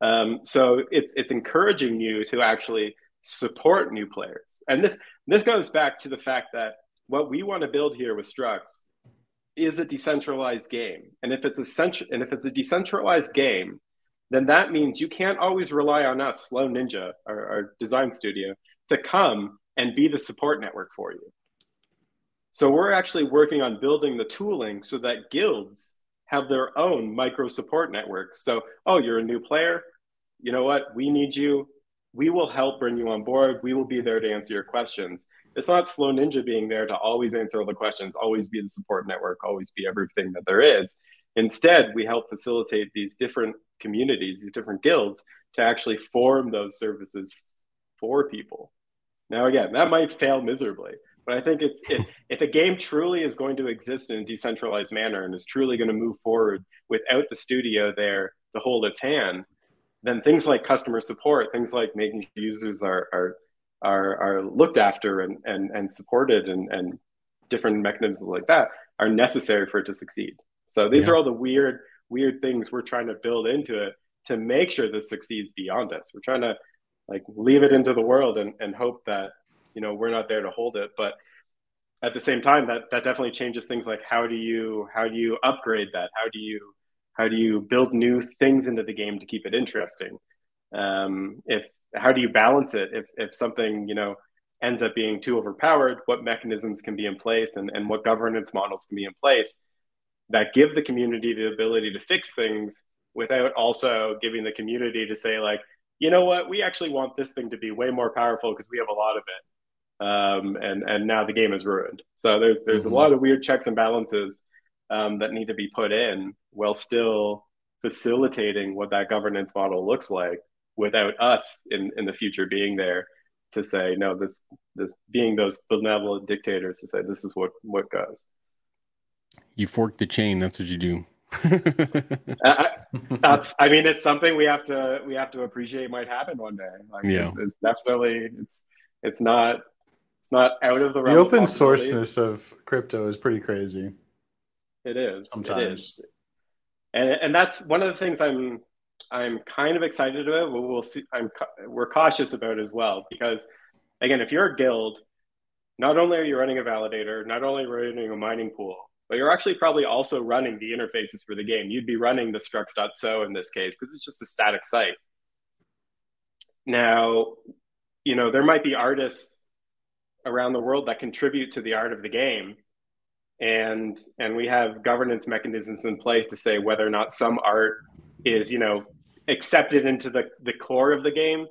um, so it's it's encouraging you to actually support new players. And this this goes back to the fact that what we want to build here with Structs is a decentralized game. And if it's a central, and if it's a decentralized game, then that means you can't always rely on us, Slow Ninja, our, our design studio, to come and be the support network for you. So we're actually working on building the tooling so that guilds have their own micro support networks. So, oh, you're a new player. You know what? We need you we will help bring you on board. We will be there to answer your questions. It's not Slow Ninja being there to always answer all the questions, always be the support network, always be everything that there is. Instead, we help facilitate these different communities, these different guilds to actually form those services for people. Now, again, that might fail miserably, but I think it's if, if a game truly is going to exist in a decentralized manner and is truly going to move forward without the studio there to hold its hand, then things like customer support, things like making users are are are, are looked after and, and, and supported and, and different mechanisms like that are necessary for it to succeed. So these yeah. are all the weird, weird things we're trying to build into it to make sure this succeeds beyond us. We're trying to like leave it into the world and, and hope that, you know, we're not there to hold it. But at the same time, that, that definitely changes things like how do you, how do you upgrade that? How do you how do you build new things into the game to keep it interesting? Um, if how do you balance it if if something you know ends up being too overpowered? What mechanisms can be in place and and what governance models can be in place that give the community the ability to fix things without also giving the community to say like you know what we actually want this thing to be way more powerful because we have a lot of it um, and and now the game is ruined so there's there's mm-hmm. a lot of weird checks and balances um, that need to be put in while still facilitating what that governance model looks like without us in, in the future being there to say no this this being those benevolent dictators to say this is what what goes you fork the chain that's what you do I, that's i mean it's something we have to we have to appreciate might happen one day like yeah. it's, it's definitely it's it's not it's not out of the the open sourceness of crypto is pretty crazy it is. Sometimes. It is. And and that's one of the things I'm I'm kind of excited about. We'll, we'll see. I'm we're cautious about as well because again, if you're a guild, not only are you running a validator, not only running a mining pool, but you're actually probably also running the interfaces for the game. You'd be running the strux.so in this case because it's just a static site. Now, you know, there might be artists around the world that contribute to the art of the game and and we have governance mechanisms in place to say whether or not some art is you know accepted into the the core of the game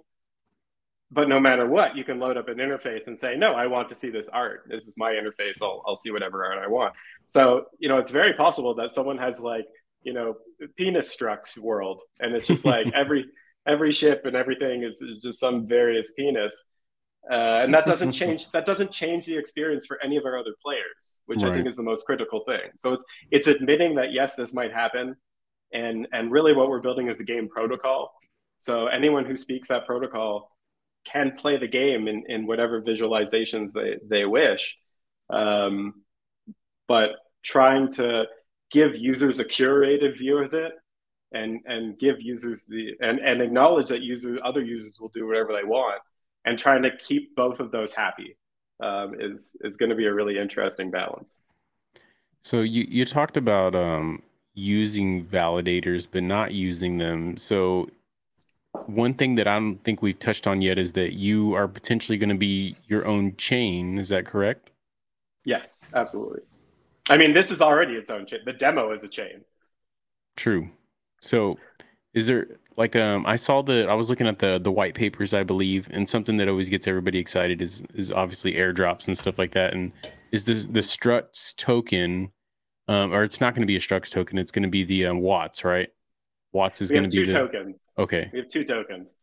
but no matter what, you can load up an interface and say, no, I want to see this art. This is my interface. I'll, I'll see whatever art I want. So, you know, it's very possible that someone has like, you know, penis structs world. And it's just like every, every ship and everything is, is just some various penis. Uh, and that doesn't change, that doesn't change the experience for any of our other players, which right. I think is the most critical thing. So it's, it's admitting that yes, this might happen. And, and really what we're building is a game protocol. So anyone who speaks that protocol can play the game in, in whatever visualizations they, they wish. Um, but trying to give users a curated view of it and, and give users the and, and acknowledge that users other users will do whatever they want and trying to keep both of those happy um, is is going to be a really interesting balance. So you you talked about um, using validators but not using them. So one thing that I don't think we've touched on yet is that you are potentially going to be your own chain. Is that correct? Yes, absolutely. I mean, this is already its own chain. The demo is a chain. True. So, is there like um I saw the I was looking at the the white papers I believe and something that always gets everybody excited is is obviously airdrops and stuff like that and is this the Structs token um or it's not going to be a Structs token it's going to be the um, watts right Watts is going to be two the... tokens. Okay. We have two tokens.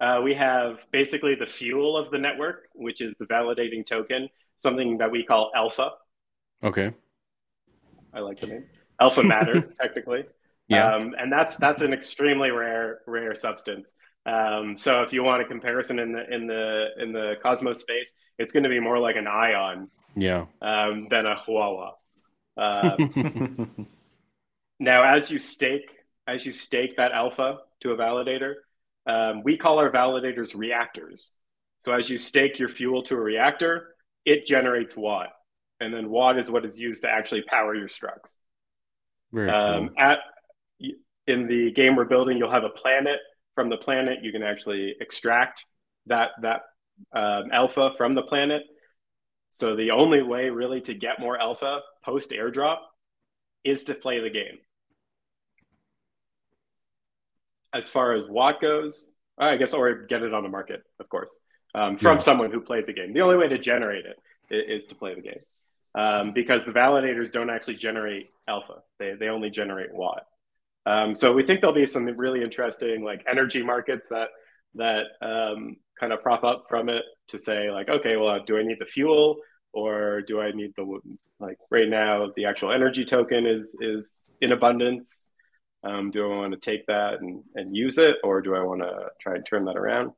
Uh, we have basically the fuel of the network, which is the validating token, something that we call alpha. Okay. I like the name. Alpha matter, technically. Yeah. Um, and that's that's an extremely rare rare substance. Um, so if you want a comparison in the in the in the cosmos space, it's going to be more like an ion. Yeah. Um, than a Huahua. Uh, now, as you stake as you stake that alpha to a validator, um, we call our validators reactors. So as you stake your fuel to a reactor, it generates watt, and then watt is what is used to actually power your structs. Very um, cool. At in the game we're building, you'll have a planet. From the planet, you can actually extract that that um, alpha from the planet. So the only way really to get more alpha post airdrop is to play the game as far as Watt goes, I guess, or get it on the market, of course, um, from yeah. someone who played the game. The only way to generate it is, is to play the game um, because the validators don't actually generate alpha, they, they only generate Watt. Um, so we think there'll be some really interesting like energy markets that that um, kind of prop up from it to say like, okay, well, do I need the fuel or do I need the like right now the actual energy token is is in abundance um, do I want to take that and, and use it, or do I want to try and turn that around?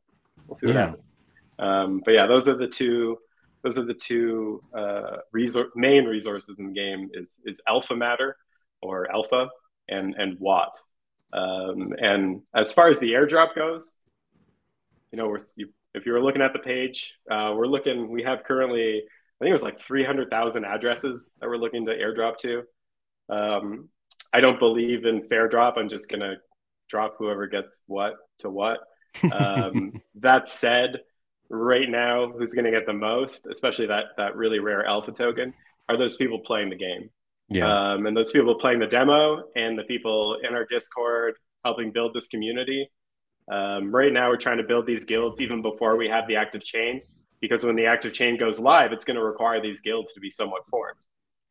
We'll see what yeah. happens. Um, but yeah, those are the two. Those are the two uh, resor- main resources in the game: is is alpha matter or alpha and and watt. Um, and as far as the airdrop goes, you know, we're you, if you were looking at the page, uh, we're looking. We have currently, I think it was like three hundred thousand addresses that we're looking to airdrop to. Um, I don't believe in fair drop. I'm just gonna drop whoever gets what to what. Um, that said, right now, who's gonna get the most, especially that that really rare alpha token, are those people playing the game. Yeah. Um, and those people playing the demo and the people in our Discord helping build this community. Um, right now, we're trying to build these guilds even before we have the active chain, because when the active chain goes live, it's going to require these guilds to be somewhat formed.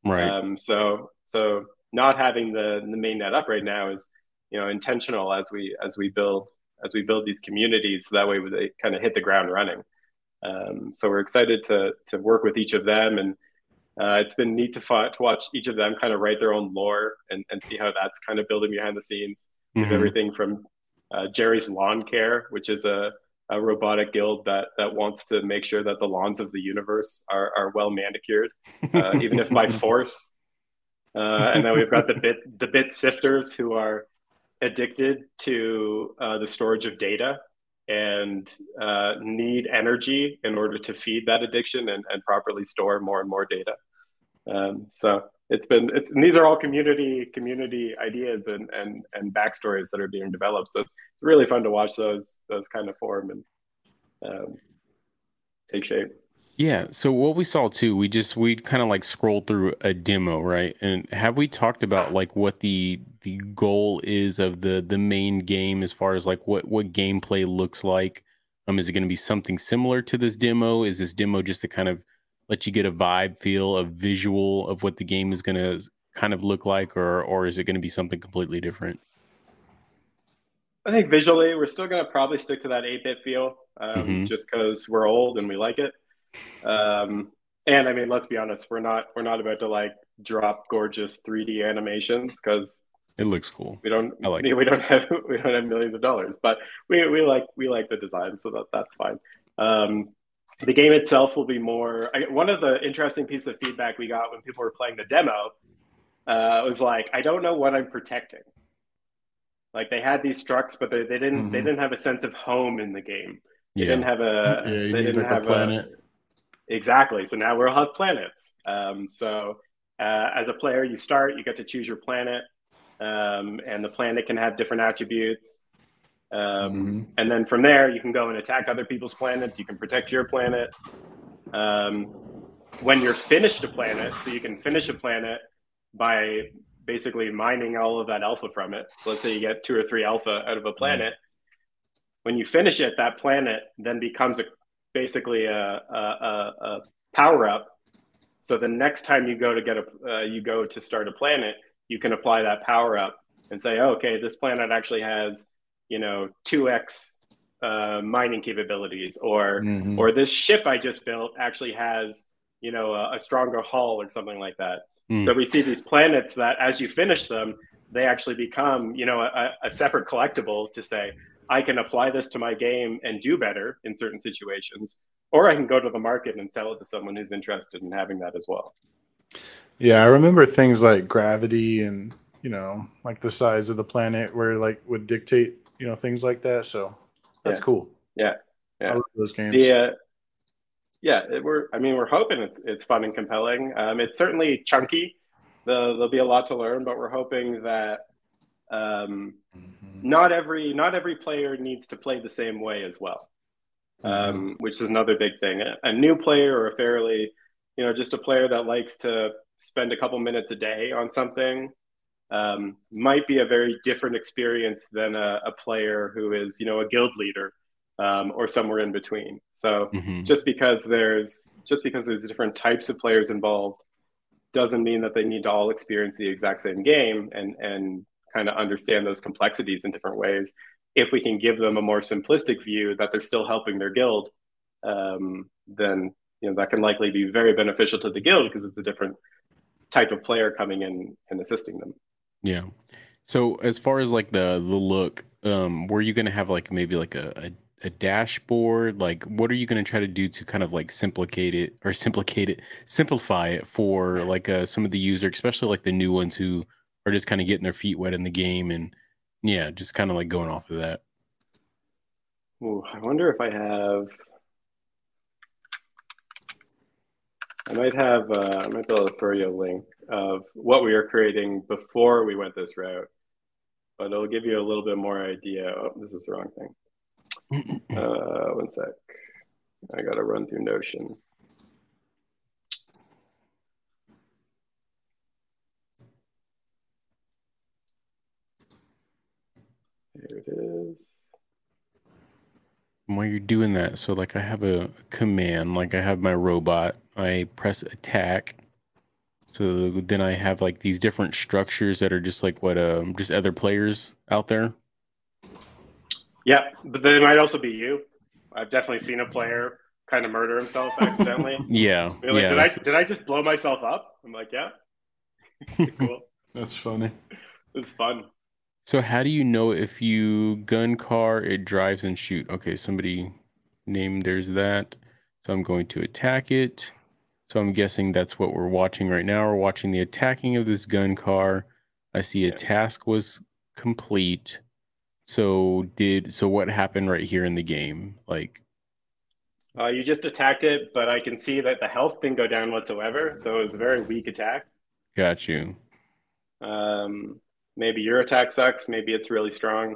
Right. Um, so, so not having the the main net up right now is you know intentional as we as we build as we build these communities so that way they kind of hit the ground running um, so we're excited to to work with each of them and uh, it's been neat to, to watch each of them kind of write their own lore and, and see how that's kind of building behind the scenes mm-hmm. everything from uh, jerry's lawn care which is a, a robotic guild that that wants to make sure that the lawns of the universe are, are well manicured uh, even if by force uh, and then we've got the bit the bit sifters who are addicted to uh, the storage of data and uh, need energy in order to feed that addiction and, and properly store more and more data. Um, so it's been it's, these are all community community ideas and, and and backstories that are being developed. So it's, it's really fun to watch those those kind of form and um, take shape. Yeah. So what we saw too, we just we kind of like scrolled through a demo, right? And have we talked about like what the the goal is of the the main game as far as like what what gameplay looks like? Um, is it going to be something similar to this demo? Is this demo just to kind of let you get a vibe, feel, a visual of what the game is going to kind of look like, or or is it going to be something completely different? I think visually, we're still going to probably stick to that 8 bit feel um, mm-hmm. just because we're old and we like it. Um, and I mean, let's be honest, we're not we're not about to like drop gorgeous 3D animations because it looks cool. We don't I like we, we don't have we don't have millions of dollars, but we, we like we like the design, so that that's fine. Um, the game itself will be more. I, one of the interesting pieces of feedback we got when people were playing the demo uh, was like, I don't know what I'm protecting. Like they had these structs, but they, they didn't mm-hmm. they didn't have a sense of home in the game. They yeah. didn't have a yeah, they didn't have a planet. A, exactly. So now we'll have planets. Um, so uh, as a player, you start, you get to choose your planet, um, and the planet can have different attributes. Um, mm-hmm. And then from there, you can go and attack other people's planets. You can protect your planet. Um, when you're finished a planet, so you can finish a planet by basically mining all of that alpha from it. So let's say you get two or three alpha out of a planet. Mm-hmm. When you finish it, that planet then becomes a basically a, a, a power up. So the next time you go to get a uh, you go to start a planet, you can apply that power up and say, oh, okay, this planet actually has you know two x uh, mining capabilities, or mm-hmm. or this ship I just built actually has you know a, a stronger hull or something like that. Mm. So we see these planets that, as you finish them, they actually become, you know, a, a, separate collectible to say, I can apply this to my game and do better in certain situations, or I can go to the market and sell it to someone who's interested in having that as well. Yeah, I remember things like gravity and you know, like the size of the planet, where like would dictate, you know, things like that. So that's yeah. cool. Yeah, yeah. those games. The, uh, yeah, it, we're. I mean, we're hoping it's it's fun and compelling. Um, it's certainly chunky. The, there'll be a lot to learn, but we're hoping that um, mm-hmm. not every not every player needs to play the same way as well, um, mm-hmm. which is another big thing. A, a, new player or a fairly, you know, just a player that likes to spend a couple minutes a day on something um, might be a very different experience than a, a, player who is, you know, a guild leader um, or somewhere in between. So mm-hmm. just because there's just because there's different types of players involved doesn't mean that they need to all experience the exact same game and and kind of understand those complexities in different ways. If we can give them a more simplistic view that they're still helping their guild, um, then you know that can likely be very beneficial to the guild because it's a different type of player coming in and assisting them. Yeah. So as far as like the the look, um, were you gonna have like maybe like a, a a dashboard? Like, what are you going to try to do to kind of like simplicate it or simplicate it, simplify it for like uh, some of the user, especially like the new ones who are just kind of getting their feet wet in the game and yeah, just kind of like going off of that. Ooh, I wonder if I have. I might have. Uh, I might be able to throw you a link of what we were creating before we went this route, but it'll give you a little bit more idea. Oh, this is the wrong thing uh, one sec. I got to run through Notion. Here it is. While you're doing that, so like I have a command, like I have my robot, I press attack. So then I have like these different structures that are just like what um just other players out there. Yeah, but they might also be you. I've definitely seen a player kind of murder himself accidentally. yeah. Like, yeah. Did I did I just blow myself up? I'm like, yeah. cool. That's funny. It's fun. So how do you know if you gun car it drives and shoot? Okay, somebody named there's that. So I'm going to attack it. So I'm guessing that's what we're watching right now. We're watching the attacking of this gun car. I see a task was complete. So did so what happened right here in the game? Like uh, you just attacked it, but I can see that the health didn't go down whatsoever. So it was a very weak attack. Got you. Um, maybe your attack sucks. Maybe it's really strong.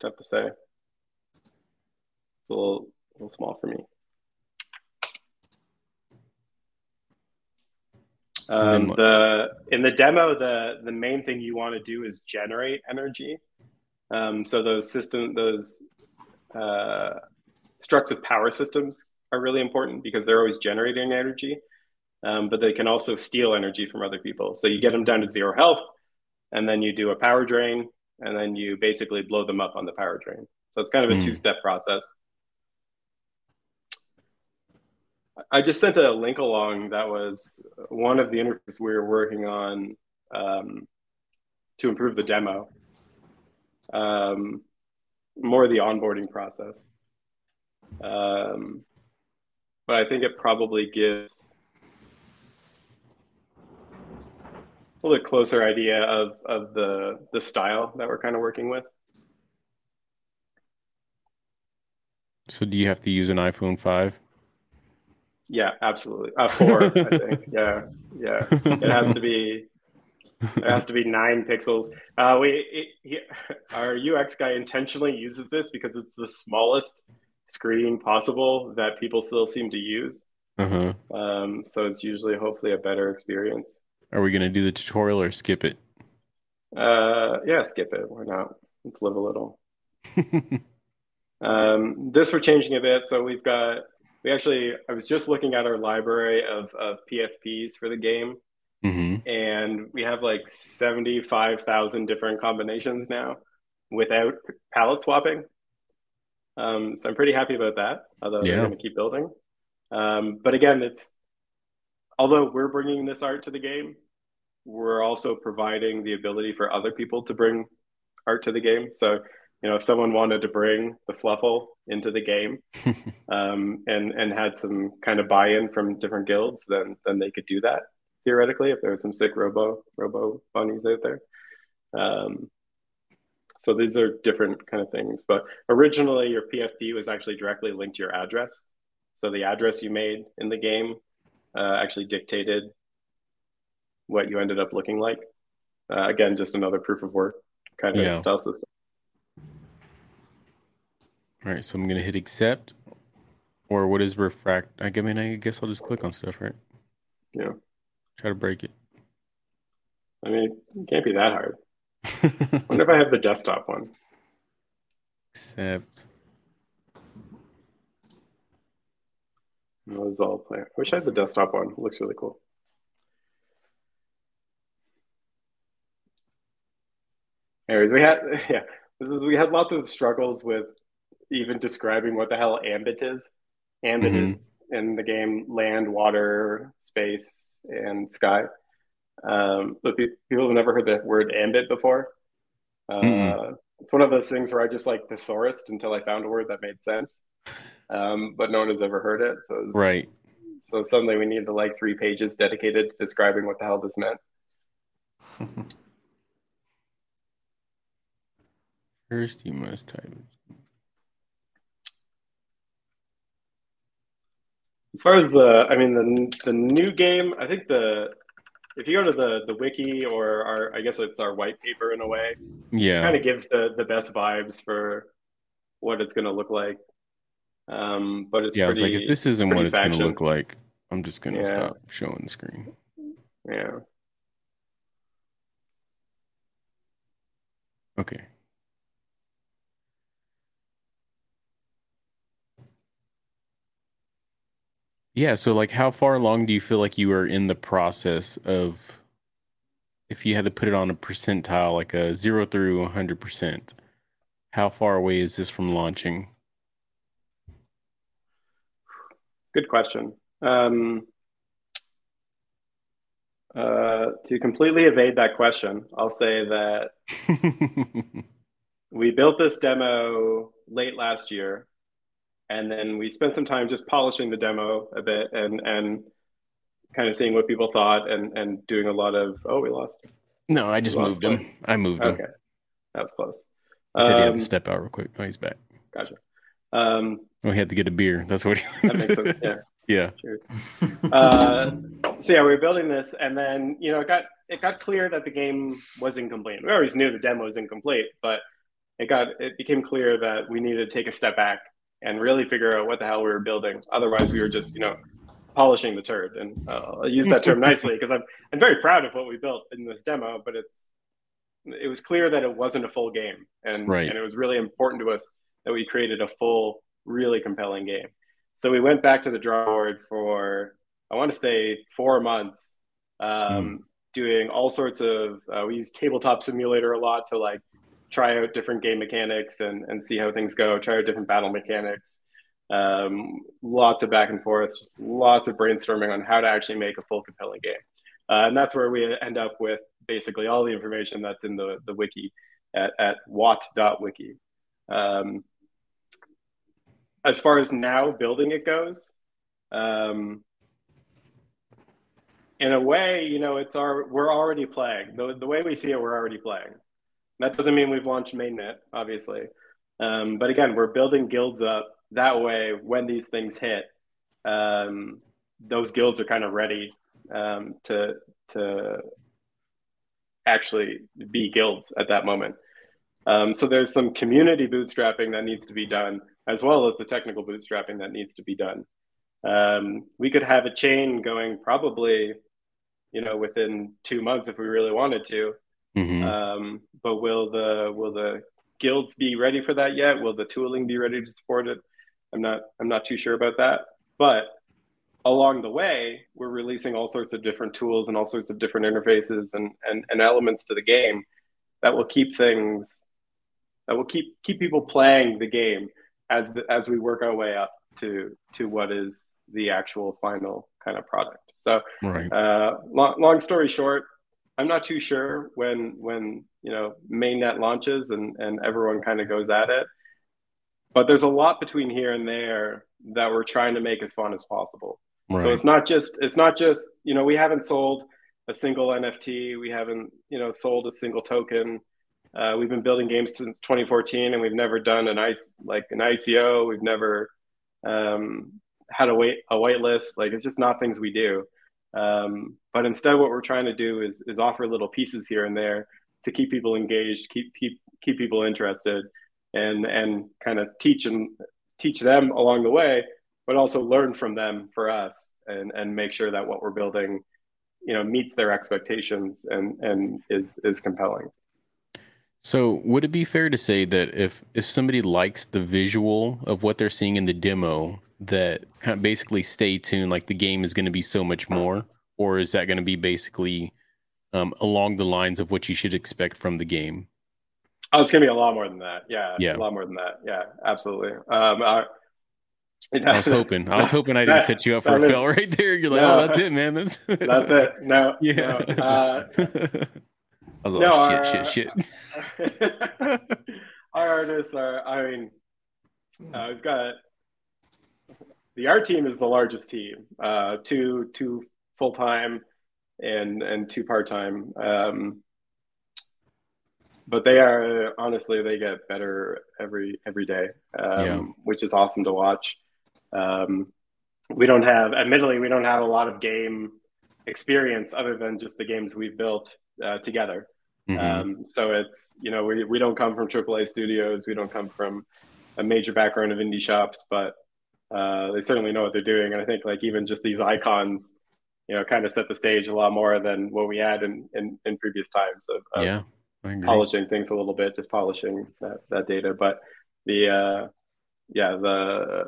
Tough to say. It's a little, a little small for me. Um, the in the demo, the the main thing you want to do is generate energy. Um, so those system, those uh, structs with power systems are really important because they're always generating energy, um, but they can also steal energy from other people. So you get them down to zero health, and then you do a power drain, and then you basically blow them up on the power drain. So it's kind of a mm. two step process. I just sent a link along that was one of the interfaces we were working on um, to improve the demo, um, more the onboarding process. Um, but I think it probably gives a little closer idea of, of the, the style that we're kind of working with. So do you have to use an iPhone 5? Yeah, absolutely. Uh, four, I think. Yeah, yeah. It has to be. It has to be nine pixels. Uh, we it, he, our UX guy intentionally uses this because it's the smallest screen possible that people still seem to use. Uh-huh. Um, so it's usually hopefully a better experience. Are we going to do the tutorial or skip it? Uh, yeah, skip it. Why not? Let's live a little. um, this we're changing a bit. So we've got we actually I was just looking at our library of of PFPs for the game, mm-hmm. and we have like seventy five thousand different combinations now without palette swapping. Um, so I'm pretty happy about that. Although yeah. we're going to keep building. Um, but again, it's although we're bringing this art to the game, we're also providing the ability for other people to bring art to the game. So you know, if someone wanted to bring the fluffle into the game um, and and had some kind of buy-in from different guilds, then then they could do that theoretically if there was some sick robo robo bunnies out there. Um, so these are different kind of things. But originally, your PFP was actually directly linked to your address. So the address you made in the game uh, actually dictated what you ended up looking like. Uh, again, just another proof of work kind of yeah. style system. All right, so I'm gonna hit accept, or what is refract? I mean, I guess I'll just click on stuff, right? Yeah. Try to break it. I mean, it can't be that hard. wonder if I have the desktop one. Accept. No, this is all play. I wish I had the desktop one. It looks really cool. Anyways, we had yeah, this is we had lots of struggles with even describing what the hell ambit is. Ambit mm-hmm. is in the game land, water, space, and sky. Um, but people have never heard the word ambit before. Uh, mm-hmm. It's one of those things where I just like thesaurused until I found a word that made sense. Um, but no one has ever heard it. So it was, right. So suddenly we needed like three pages dedicated to describing what the hell this meant. First, you must type it. As far as the, I mean, the the new game, I think the if you go to the the wiki or our, I guess it's our white paper in a way. Yeah, kind of gives the the best vibes for what it's going to look like. Um, but it's yeah, pretty, it's like if this isn't what it's going to look like, I'm just going to yeah. stop showing the screen. Yeah. Okay. Yeah, so like how far along do you feel like you are in the process of if you had to put it on a percentile, like a zero through 100%, how far away is this from launching? Good question. Um, uh, to completely evade that question, I'll say that we built this demo late last year and then we spent some time just polishing the demo a bit and and kind of seeing what people thought and and doing a lot of oh we lost. No i just moved him. i moved him. Okay. That was close. He said um, he had to um, step out real quick. Oh he's back. Gotcha um oh he had to get a beer that's what he that makes sense yeah yeah cheers uh so yeah we were building this and then you know it got it got clear that the game was incomplete we always knew the demo was incomplete but it got it became clear that we needed to take a step back and really figure out what the hell we were building. Otherwise, we were just, you know, polishing the turd. And uh, I'll use that term nicely because I'm, I'm very proud of what we built in this demo, but it's, it was clear that it wasn't a full game. And, right. and it was really important to us that we created a full really compelling game. So we went back to the drawing board for I want to say four months, um, mm. doing all sorts of. Uh, we use tabletop simulator a lot to like try out different game mechanics and and see how things go. Try out different battle mechanics. Um, lots of back and forth, just lots of brainstorming on how to actually make a full compelling game. Uh, and that's where we end up with basically all the information that's in the, the wiki at, at watt.wiki. Um, as far as now building it goes, um, in a way, you know, it's our we're already playing. The, the way we see it, we're already playing. That doesn't mean we've launched mainnet, obviously. Um, but again, we're building guilds up that way. When these things hit, um, those guilds are kind of ready um, to to actually be guilds at that moment. Um, so there's some community bootstrapping that needs to be done, as well as the technical bootstrapping that needs to be done. Um, we could have a chain going probably, you know, within two months if we really wanted to. Mm-hmm. Um, but will the will the guilds be ready for that yet? Will the tooling be ready to support it? I'm not I'm not too sure about that. But along the way, we're releasing all sorts of different tools and all sorts of different interfaces and, and, and elements to the game that will keep things that will keep keep people playing the game as the, as we work our way up to to what is the actual final kind of product. So, right. uh, long, long story short, I'm not too sure when when you know mainnet launches and and everyone kind of goes at it. But there's a lot between here and there that we're trying to make as fun as possible. Right. So it's not just it's not just you know we haven't sold a single NFT, we haven't you know sold a single token. Uh, we've been building games since 2014, and we've never done an ice like an ICO. We've never um, had a wait a whitelist. Like it's just not things we do. Um, but instead, what we're trying to do is is offer little pieces here and there to keep people engaged, keep keep keep people interested, and and kind of teach and teach them along the way but also learn from them for us and and make sure that what we're building you know meets their expectations and and is is compelling so would it be fair to say that if if somebody likes the visual of what they're seeing in the demo that kind of basically stay tuned like the game is going to be so much more or is that going to be basically um, along the lines of what you should expect from the game oh it's going to be a lot more than that yeah yeah a lot more than that yeah absolutely um, I, I was hoping. I was hoping I didn't set you up for a fail right there. You're like, no, oh, that's it, man. That's, that's it. No, yeah. No, uh, I was like, no, oh, our, shit, shit, shit. our artists are. I mean, uh, we've got the art team is the largest team. Uh, two two full time and and two part time. Um, but they are honestly they get better every every day, um, yeah. which is awesome to watch. Um, we don't have, admittedly, we don't have a lot of game experience other than just the games we've built uh, together. Mm-hmm. Um, so it's, you know, we, we don't come from AAA studios. We don't come from a major background of indie shops, but uh, they certainly know what they're doing. And I think like even just these icons, you know, kind of set the stage a lot more than what we had in, in, in previous times of, of yeah, polishing things a little bit, just polishing that, that data. But the, uh, yeah, the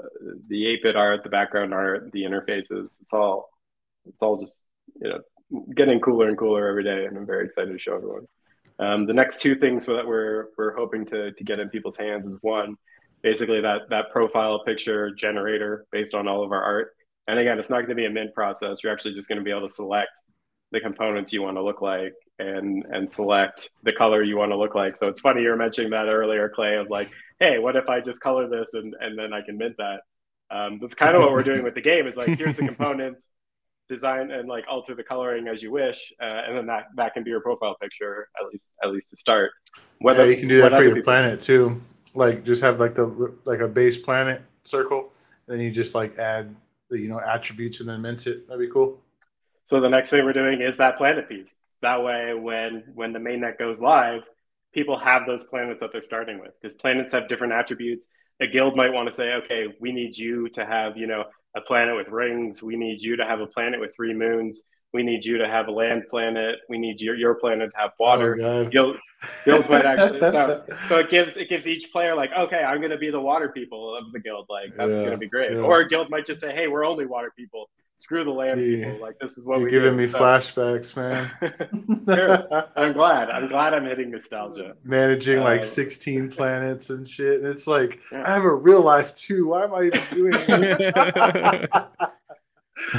the eight bit art, the background art, the interfaces, it's all it's all just you know getting cooler and cooler every day, and I'm very excited to show everyone. Um, the next two things that we're we're hoping to to get in people's hands is one, basically that that profile picture generator based on all of our art. And again, it's not going to be a mint process. You're actually just going to be able to select the components you want to look like and and select the color you want to look like. So it's funny you were mentioning that earlier, Clay, of like hey, what if I just color this and, and then I can mint that? Um, that's kind of what we're doing with the game is like, here's the components, design and like alter the coloring as you wish. Uh, and then that, that can be your profile picture, at least, at least to start. Whether yeah, you can do that for your planet too. Like just have like the, like a base planet circle. then you just like add the, you know, attributes and then mint it. That'd be cool. So the next thing we're doing is that planet piece. That way, when, when the mainnet goes live, people have those planets that they're starting with because planets have different attributes. A guild might want to say, okay, we need you to have, you know, a planet with rings. We need you to have a planet with three moons. we need you to have a land planet. We need your your planet to have oh, water. Oh, Guild, guilds might actually so so it gives it gives each player like okay I'm going to be the water people of the guild like that's Yeah, going to be great. yeah. Or a guild might just say hey we're only water people. Screw the land Yeah. people. Like this is what You're we giving do. me So- flashbacks, man. I'm glad. I'm glad I'm hitting nostalgia. Managing like Uh, 16 planets and shit. And it's like, Yeah. I have a real life too. Why am I even doing this?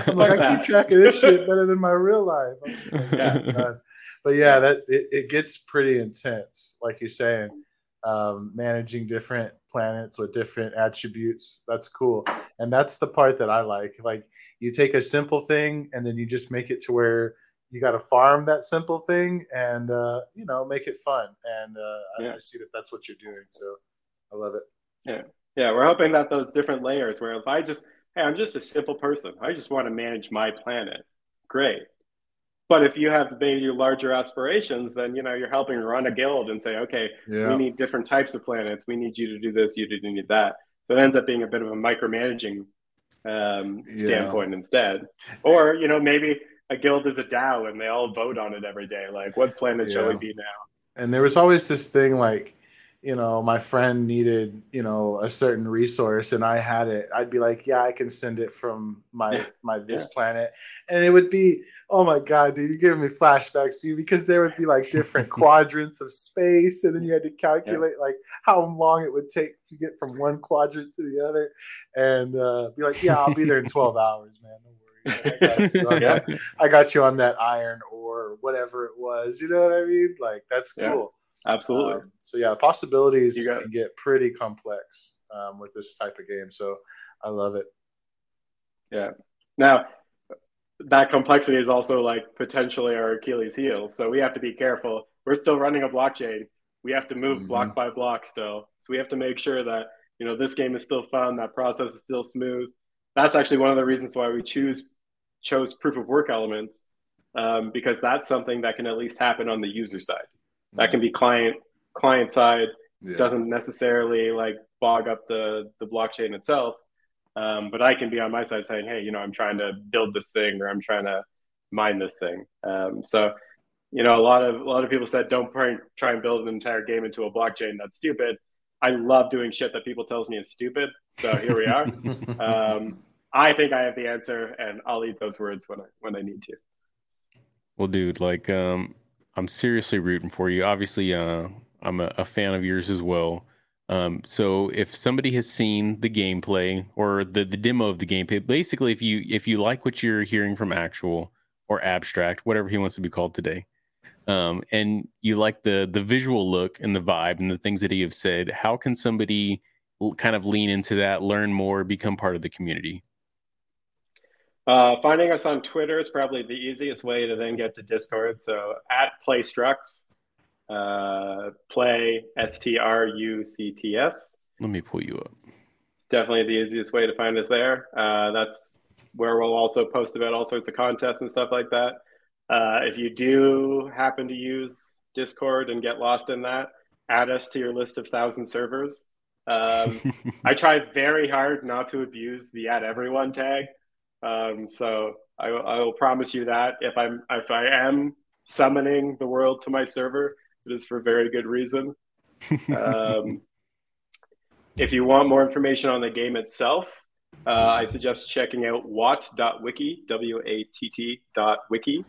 I'm like, I keep track of this shit better than my real life. I'm just like, Yeah. "Oh, God." But yeah, that it, it gets pretty intense, like you're saying. Um, managing different planets with different attributes. That's cool. And that's the part that I like. Like you take a simple thing and then you just make it to where you got to farm that simple thing and uh, you know make it fun. And uh, I, I see that that's what you're doing. So I love it. Yeah. Yeah, we're hoping that those different layers where if I just, hey, I'm just a simple person. I just want to manage my planet. Great. But if you have maybe larger aspirations, then you know you're helping run a guild and say, okay, we need different types of planets. We need you to do this. You to need that. So it ends up being a bit of a micromanaging um, Yeah. standpoint instead. Or you know maybe a guild is a DAO and they all vote on it every day. Like, what planet shall we be now? and there was always this thing like you know my friend needed you know a certain resource and i had it i'd be like yeah i can send it from my Yeah. my this Yeah. planet and it would be oh my god dude you're giving me flashbacks to you because there would be like different quadrants of space and then you had to calculate like how long it would take to get from one quadrant to the other and uh, be like yeah i'll be there in 12 hours man I got you on Yeah. that I got you on that iron or whatever it was. You know what I mean? Like that's Yeah. cool. Absolutely. Um, so yeah, possibilities can get pretty complex um, with this type of game. So I love it. Yeah. Now, that complexity is also like potentially our Achilles heel. So we have to be careful. We're still running a blockchain. We have to move Mhm. block by block still. So we have to make sure that, you know, this game is still fun, that process is still smooth. That's actually one of the reasons why we choose chose proof of work elements um, because that's something that can at least happen on the user side. That can be client client side Yeah. doesn't necessarily like bog up the the blockchain itself. Um, but I can be on my side saying, hey, you know, I'm trying to build this thing or I'm trying to mine this thing. Um, so, you know, a lot of a lot of people said don't try, try and build an entire game into a blockchain. That's stupid. I love doing shit that people tells me is stupid. So here we are. um, I think I have the answer, and I'll eat those words when I when I need to. Well, dude, like, um, I'm seriously rooting for you. Obviously, uh, I'm a, a fan of yours as well. Um, so if somebody has seen the gameplay or the, the demo of the gameplay, basically, if you if you like what you're hearing from actual or abstract, whatever he wants to be called today, um, and you like the the visual look and the vibe and the things that he have said, how can somebody kind of lean into that, learn more, become part of the community? Uh, finding us on Twitter is probably the easiest way to then get to Discord. So at PlayStructs, uh, play S T R U C T S. Let me pull you up. Definitely the easiest way to find us there. Uh, that's where we'll also post about all sorts of contests and stuff like that. Uh, if you do happen to use Discord and get lost in that, add us to your list of thousand servers. Um, I try very hard not to abuse the "at everyone" tag. Um, so I, I will promise you that if I'm if I am summoning the world to my server, it is for very good reason. Um, if you want more information on the game itself, uh, I suggest checking out watt.wiki, W A T T dot wiki.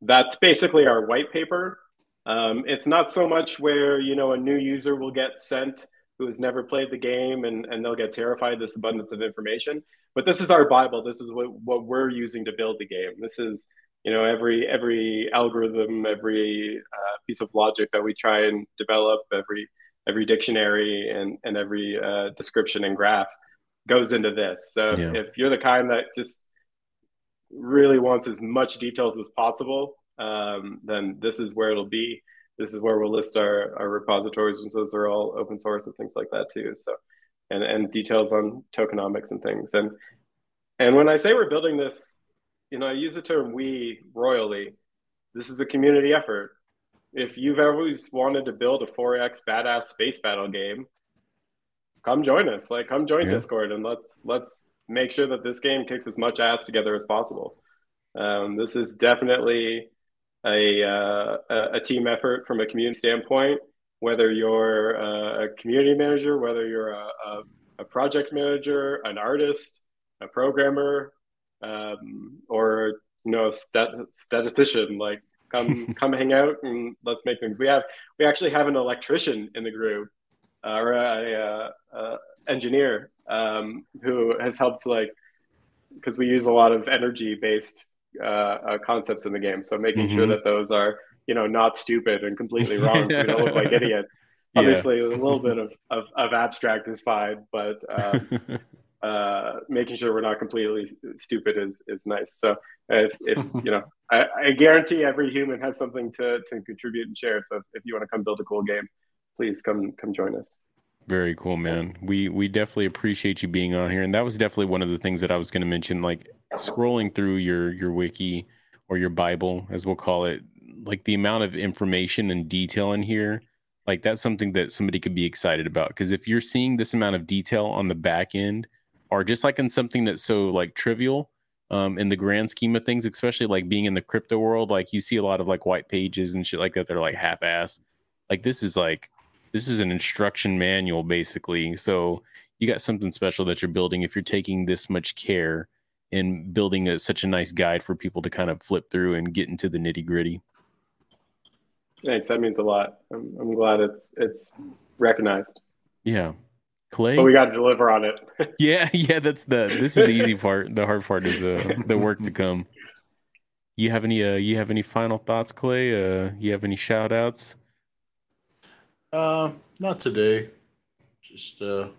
That's basically our white paper. Um, it's not so much where you know a new user will get sent who has never played the game and, and they'll get terrified this abundance of information. But this is our Bible. This is what, what we're using to build the game. This is you know every every algorithm, every uh, piece of logic that we try and develop, every every dictionary and and every uh, description and graph goes into this. So Yeah. if you're the kind that just really wants as much details as possible, um, then this is where it'll be. This is where we'll list our, our repositories, and those are all open source and things like that too. So, and and details on tokenomics and things. And and when I say we're building this, you know, I use the term "we" royally. This is a community effort. If you've always wanted to build a 4X badass space battle game, come join us. Like, come join Yeah. Discord and let's let's make sure that this game kicks as much ass together as possible. Um, this is definitely a, uh, a team effort from a community standpoint. Whether you're a community manager, whether you're a, a, a project manager, an artist, a programmer, um, or you know, a stat- statistician, like come come hang out and let's make things. We have we actually have an electrician in the group uh, or a engineer um, who has helped like because we use a lot of energy based uh, uh, concepts in the game. So making mm-hmm. sure that those are you know not stupid and completely wrong, so we don't look like idiots. Obviously, yeah. a little bit of, of, of, abstract is fine, but um, uh, making sure we're not completely stupid is is nice. So if, if you know, I, I, guarantee every human has something to to contribute and share. So if you want to come build a cool game, please come come join us. Very cool, man. We we definitely appreciate you being on here, and that was definitely one of the things that I was going to mention. Like scrolling through your your wiki or your Bible, as we'll call it, like the amount of information and detail in here, like that's something that somebody could be excited about. Because if you're seeing this amount of detail on the back end, or just like in something that's so like trivial, um, in the grand scheme of things, especially like being in the crypto world, like you see a lot of like white pages and shit like that. They're like half ass. Like this is like this is an instruction manual basically. So you got something special that you're building if you're taking this much care in building a, such a nice guide for people to kind of flip through and get into the nitty gritty. Thanks. That means a lot. I'm, I'm glad it's it's recognized. Yeah. Clay. But we got to deliver on it. yeah, yeah. That's the this is the easy part. The hard part is uh, the work to come. You have any uh you have any final thoughts, Clay? Uh you have any shout outs? Uh, not today. Just uh, oh,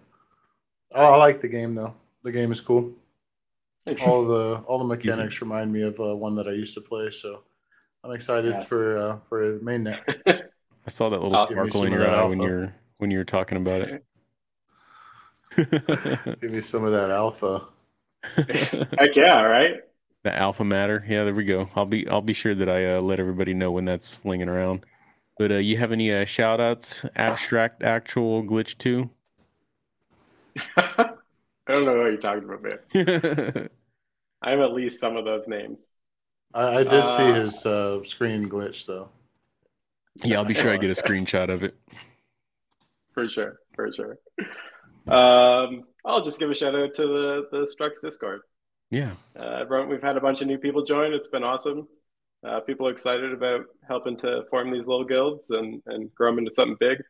I like the game though. The game is cool. all the all the mechanics remind me of uh, one that I used to play, so I'm excited yes. for uh, for mainnet. I saw that little sparkle in your eye alpha. when you're when you were talking about it. Give me some of that alpha. Heck yeah! Right. The alpha matter. Yeah, there we go. I'll be I'll be sure that I uh, let everybody know when that's flinging around. But uh, you have any uh, shout outs, abstract, actual, glitch two? I don't know what you're talking about, man. I have at least some of those names. I, I did uh, see his uh, screen glitch, though. Yeah, I'll be sure I get a screenshot of it. For sure, for sure. Um, I'll just give a shout out to the the Structs Discord. Yeah, uh, everyone, we've had a bunch of new people join. It's been awesome uh, people are excited about helping to form these little guilds and, and grow them into something big.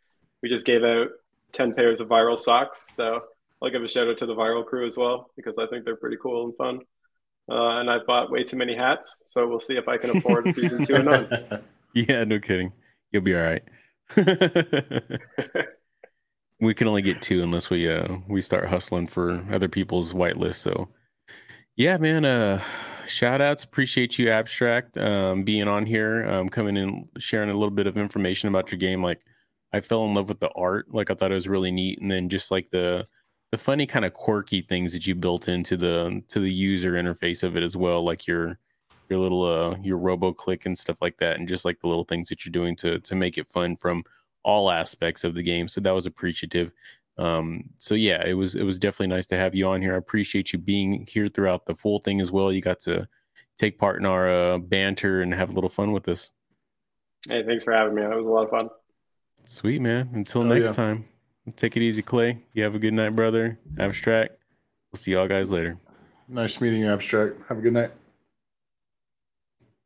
We just gave out 10 pairs of viral socks. So I'll give a shout out to the viral crew as well, because I think they're pretty cool and fun. Uh, and I've bought way too many hats. So we'll see if I can afford season two and on. Yeah, no kidding. You'll be all right. we can only get two unless we uh we start hustling for other people's whitelist. So yeah, man, uh shout outs. Appreciate you, Abstract, um, being on here, um, coming in, sharing a little bit of information about your game. Like, I fell in love with the art. Like, I thought it was really neat, and then just like the the funny kind of quirky things that you built into the to the user interface of it as well, like your your little uh your robo click and stuff like that, and just like the little things that you're doing to to make it fun from all aspects of the game. So that was appreciative. Um, so yeah, it was it was definitely nice to have you on here. I appreciate you being here throughout the full thing as well. You got to take part in our uh, banter and have a little fun with us. Hey, thanks for having me. That was a lot of fun. Sweet man. Until oh, next yeah. time, take it easy, Clay. You have a good night, brother. Abstract. We'll see y'all guys later. Nice meeting you, Abstract. Have a good night.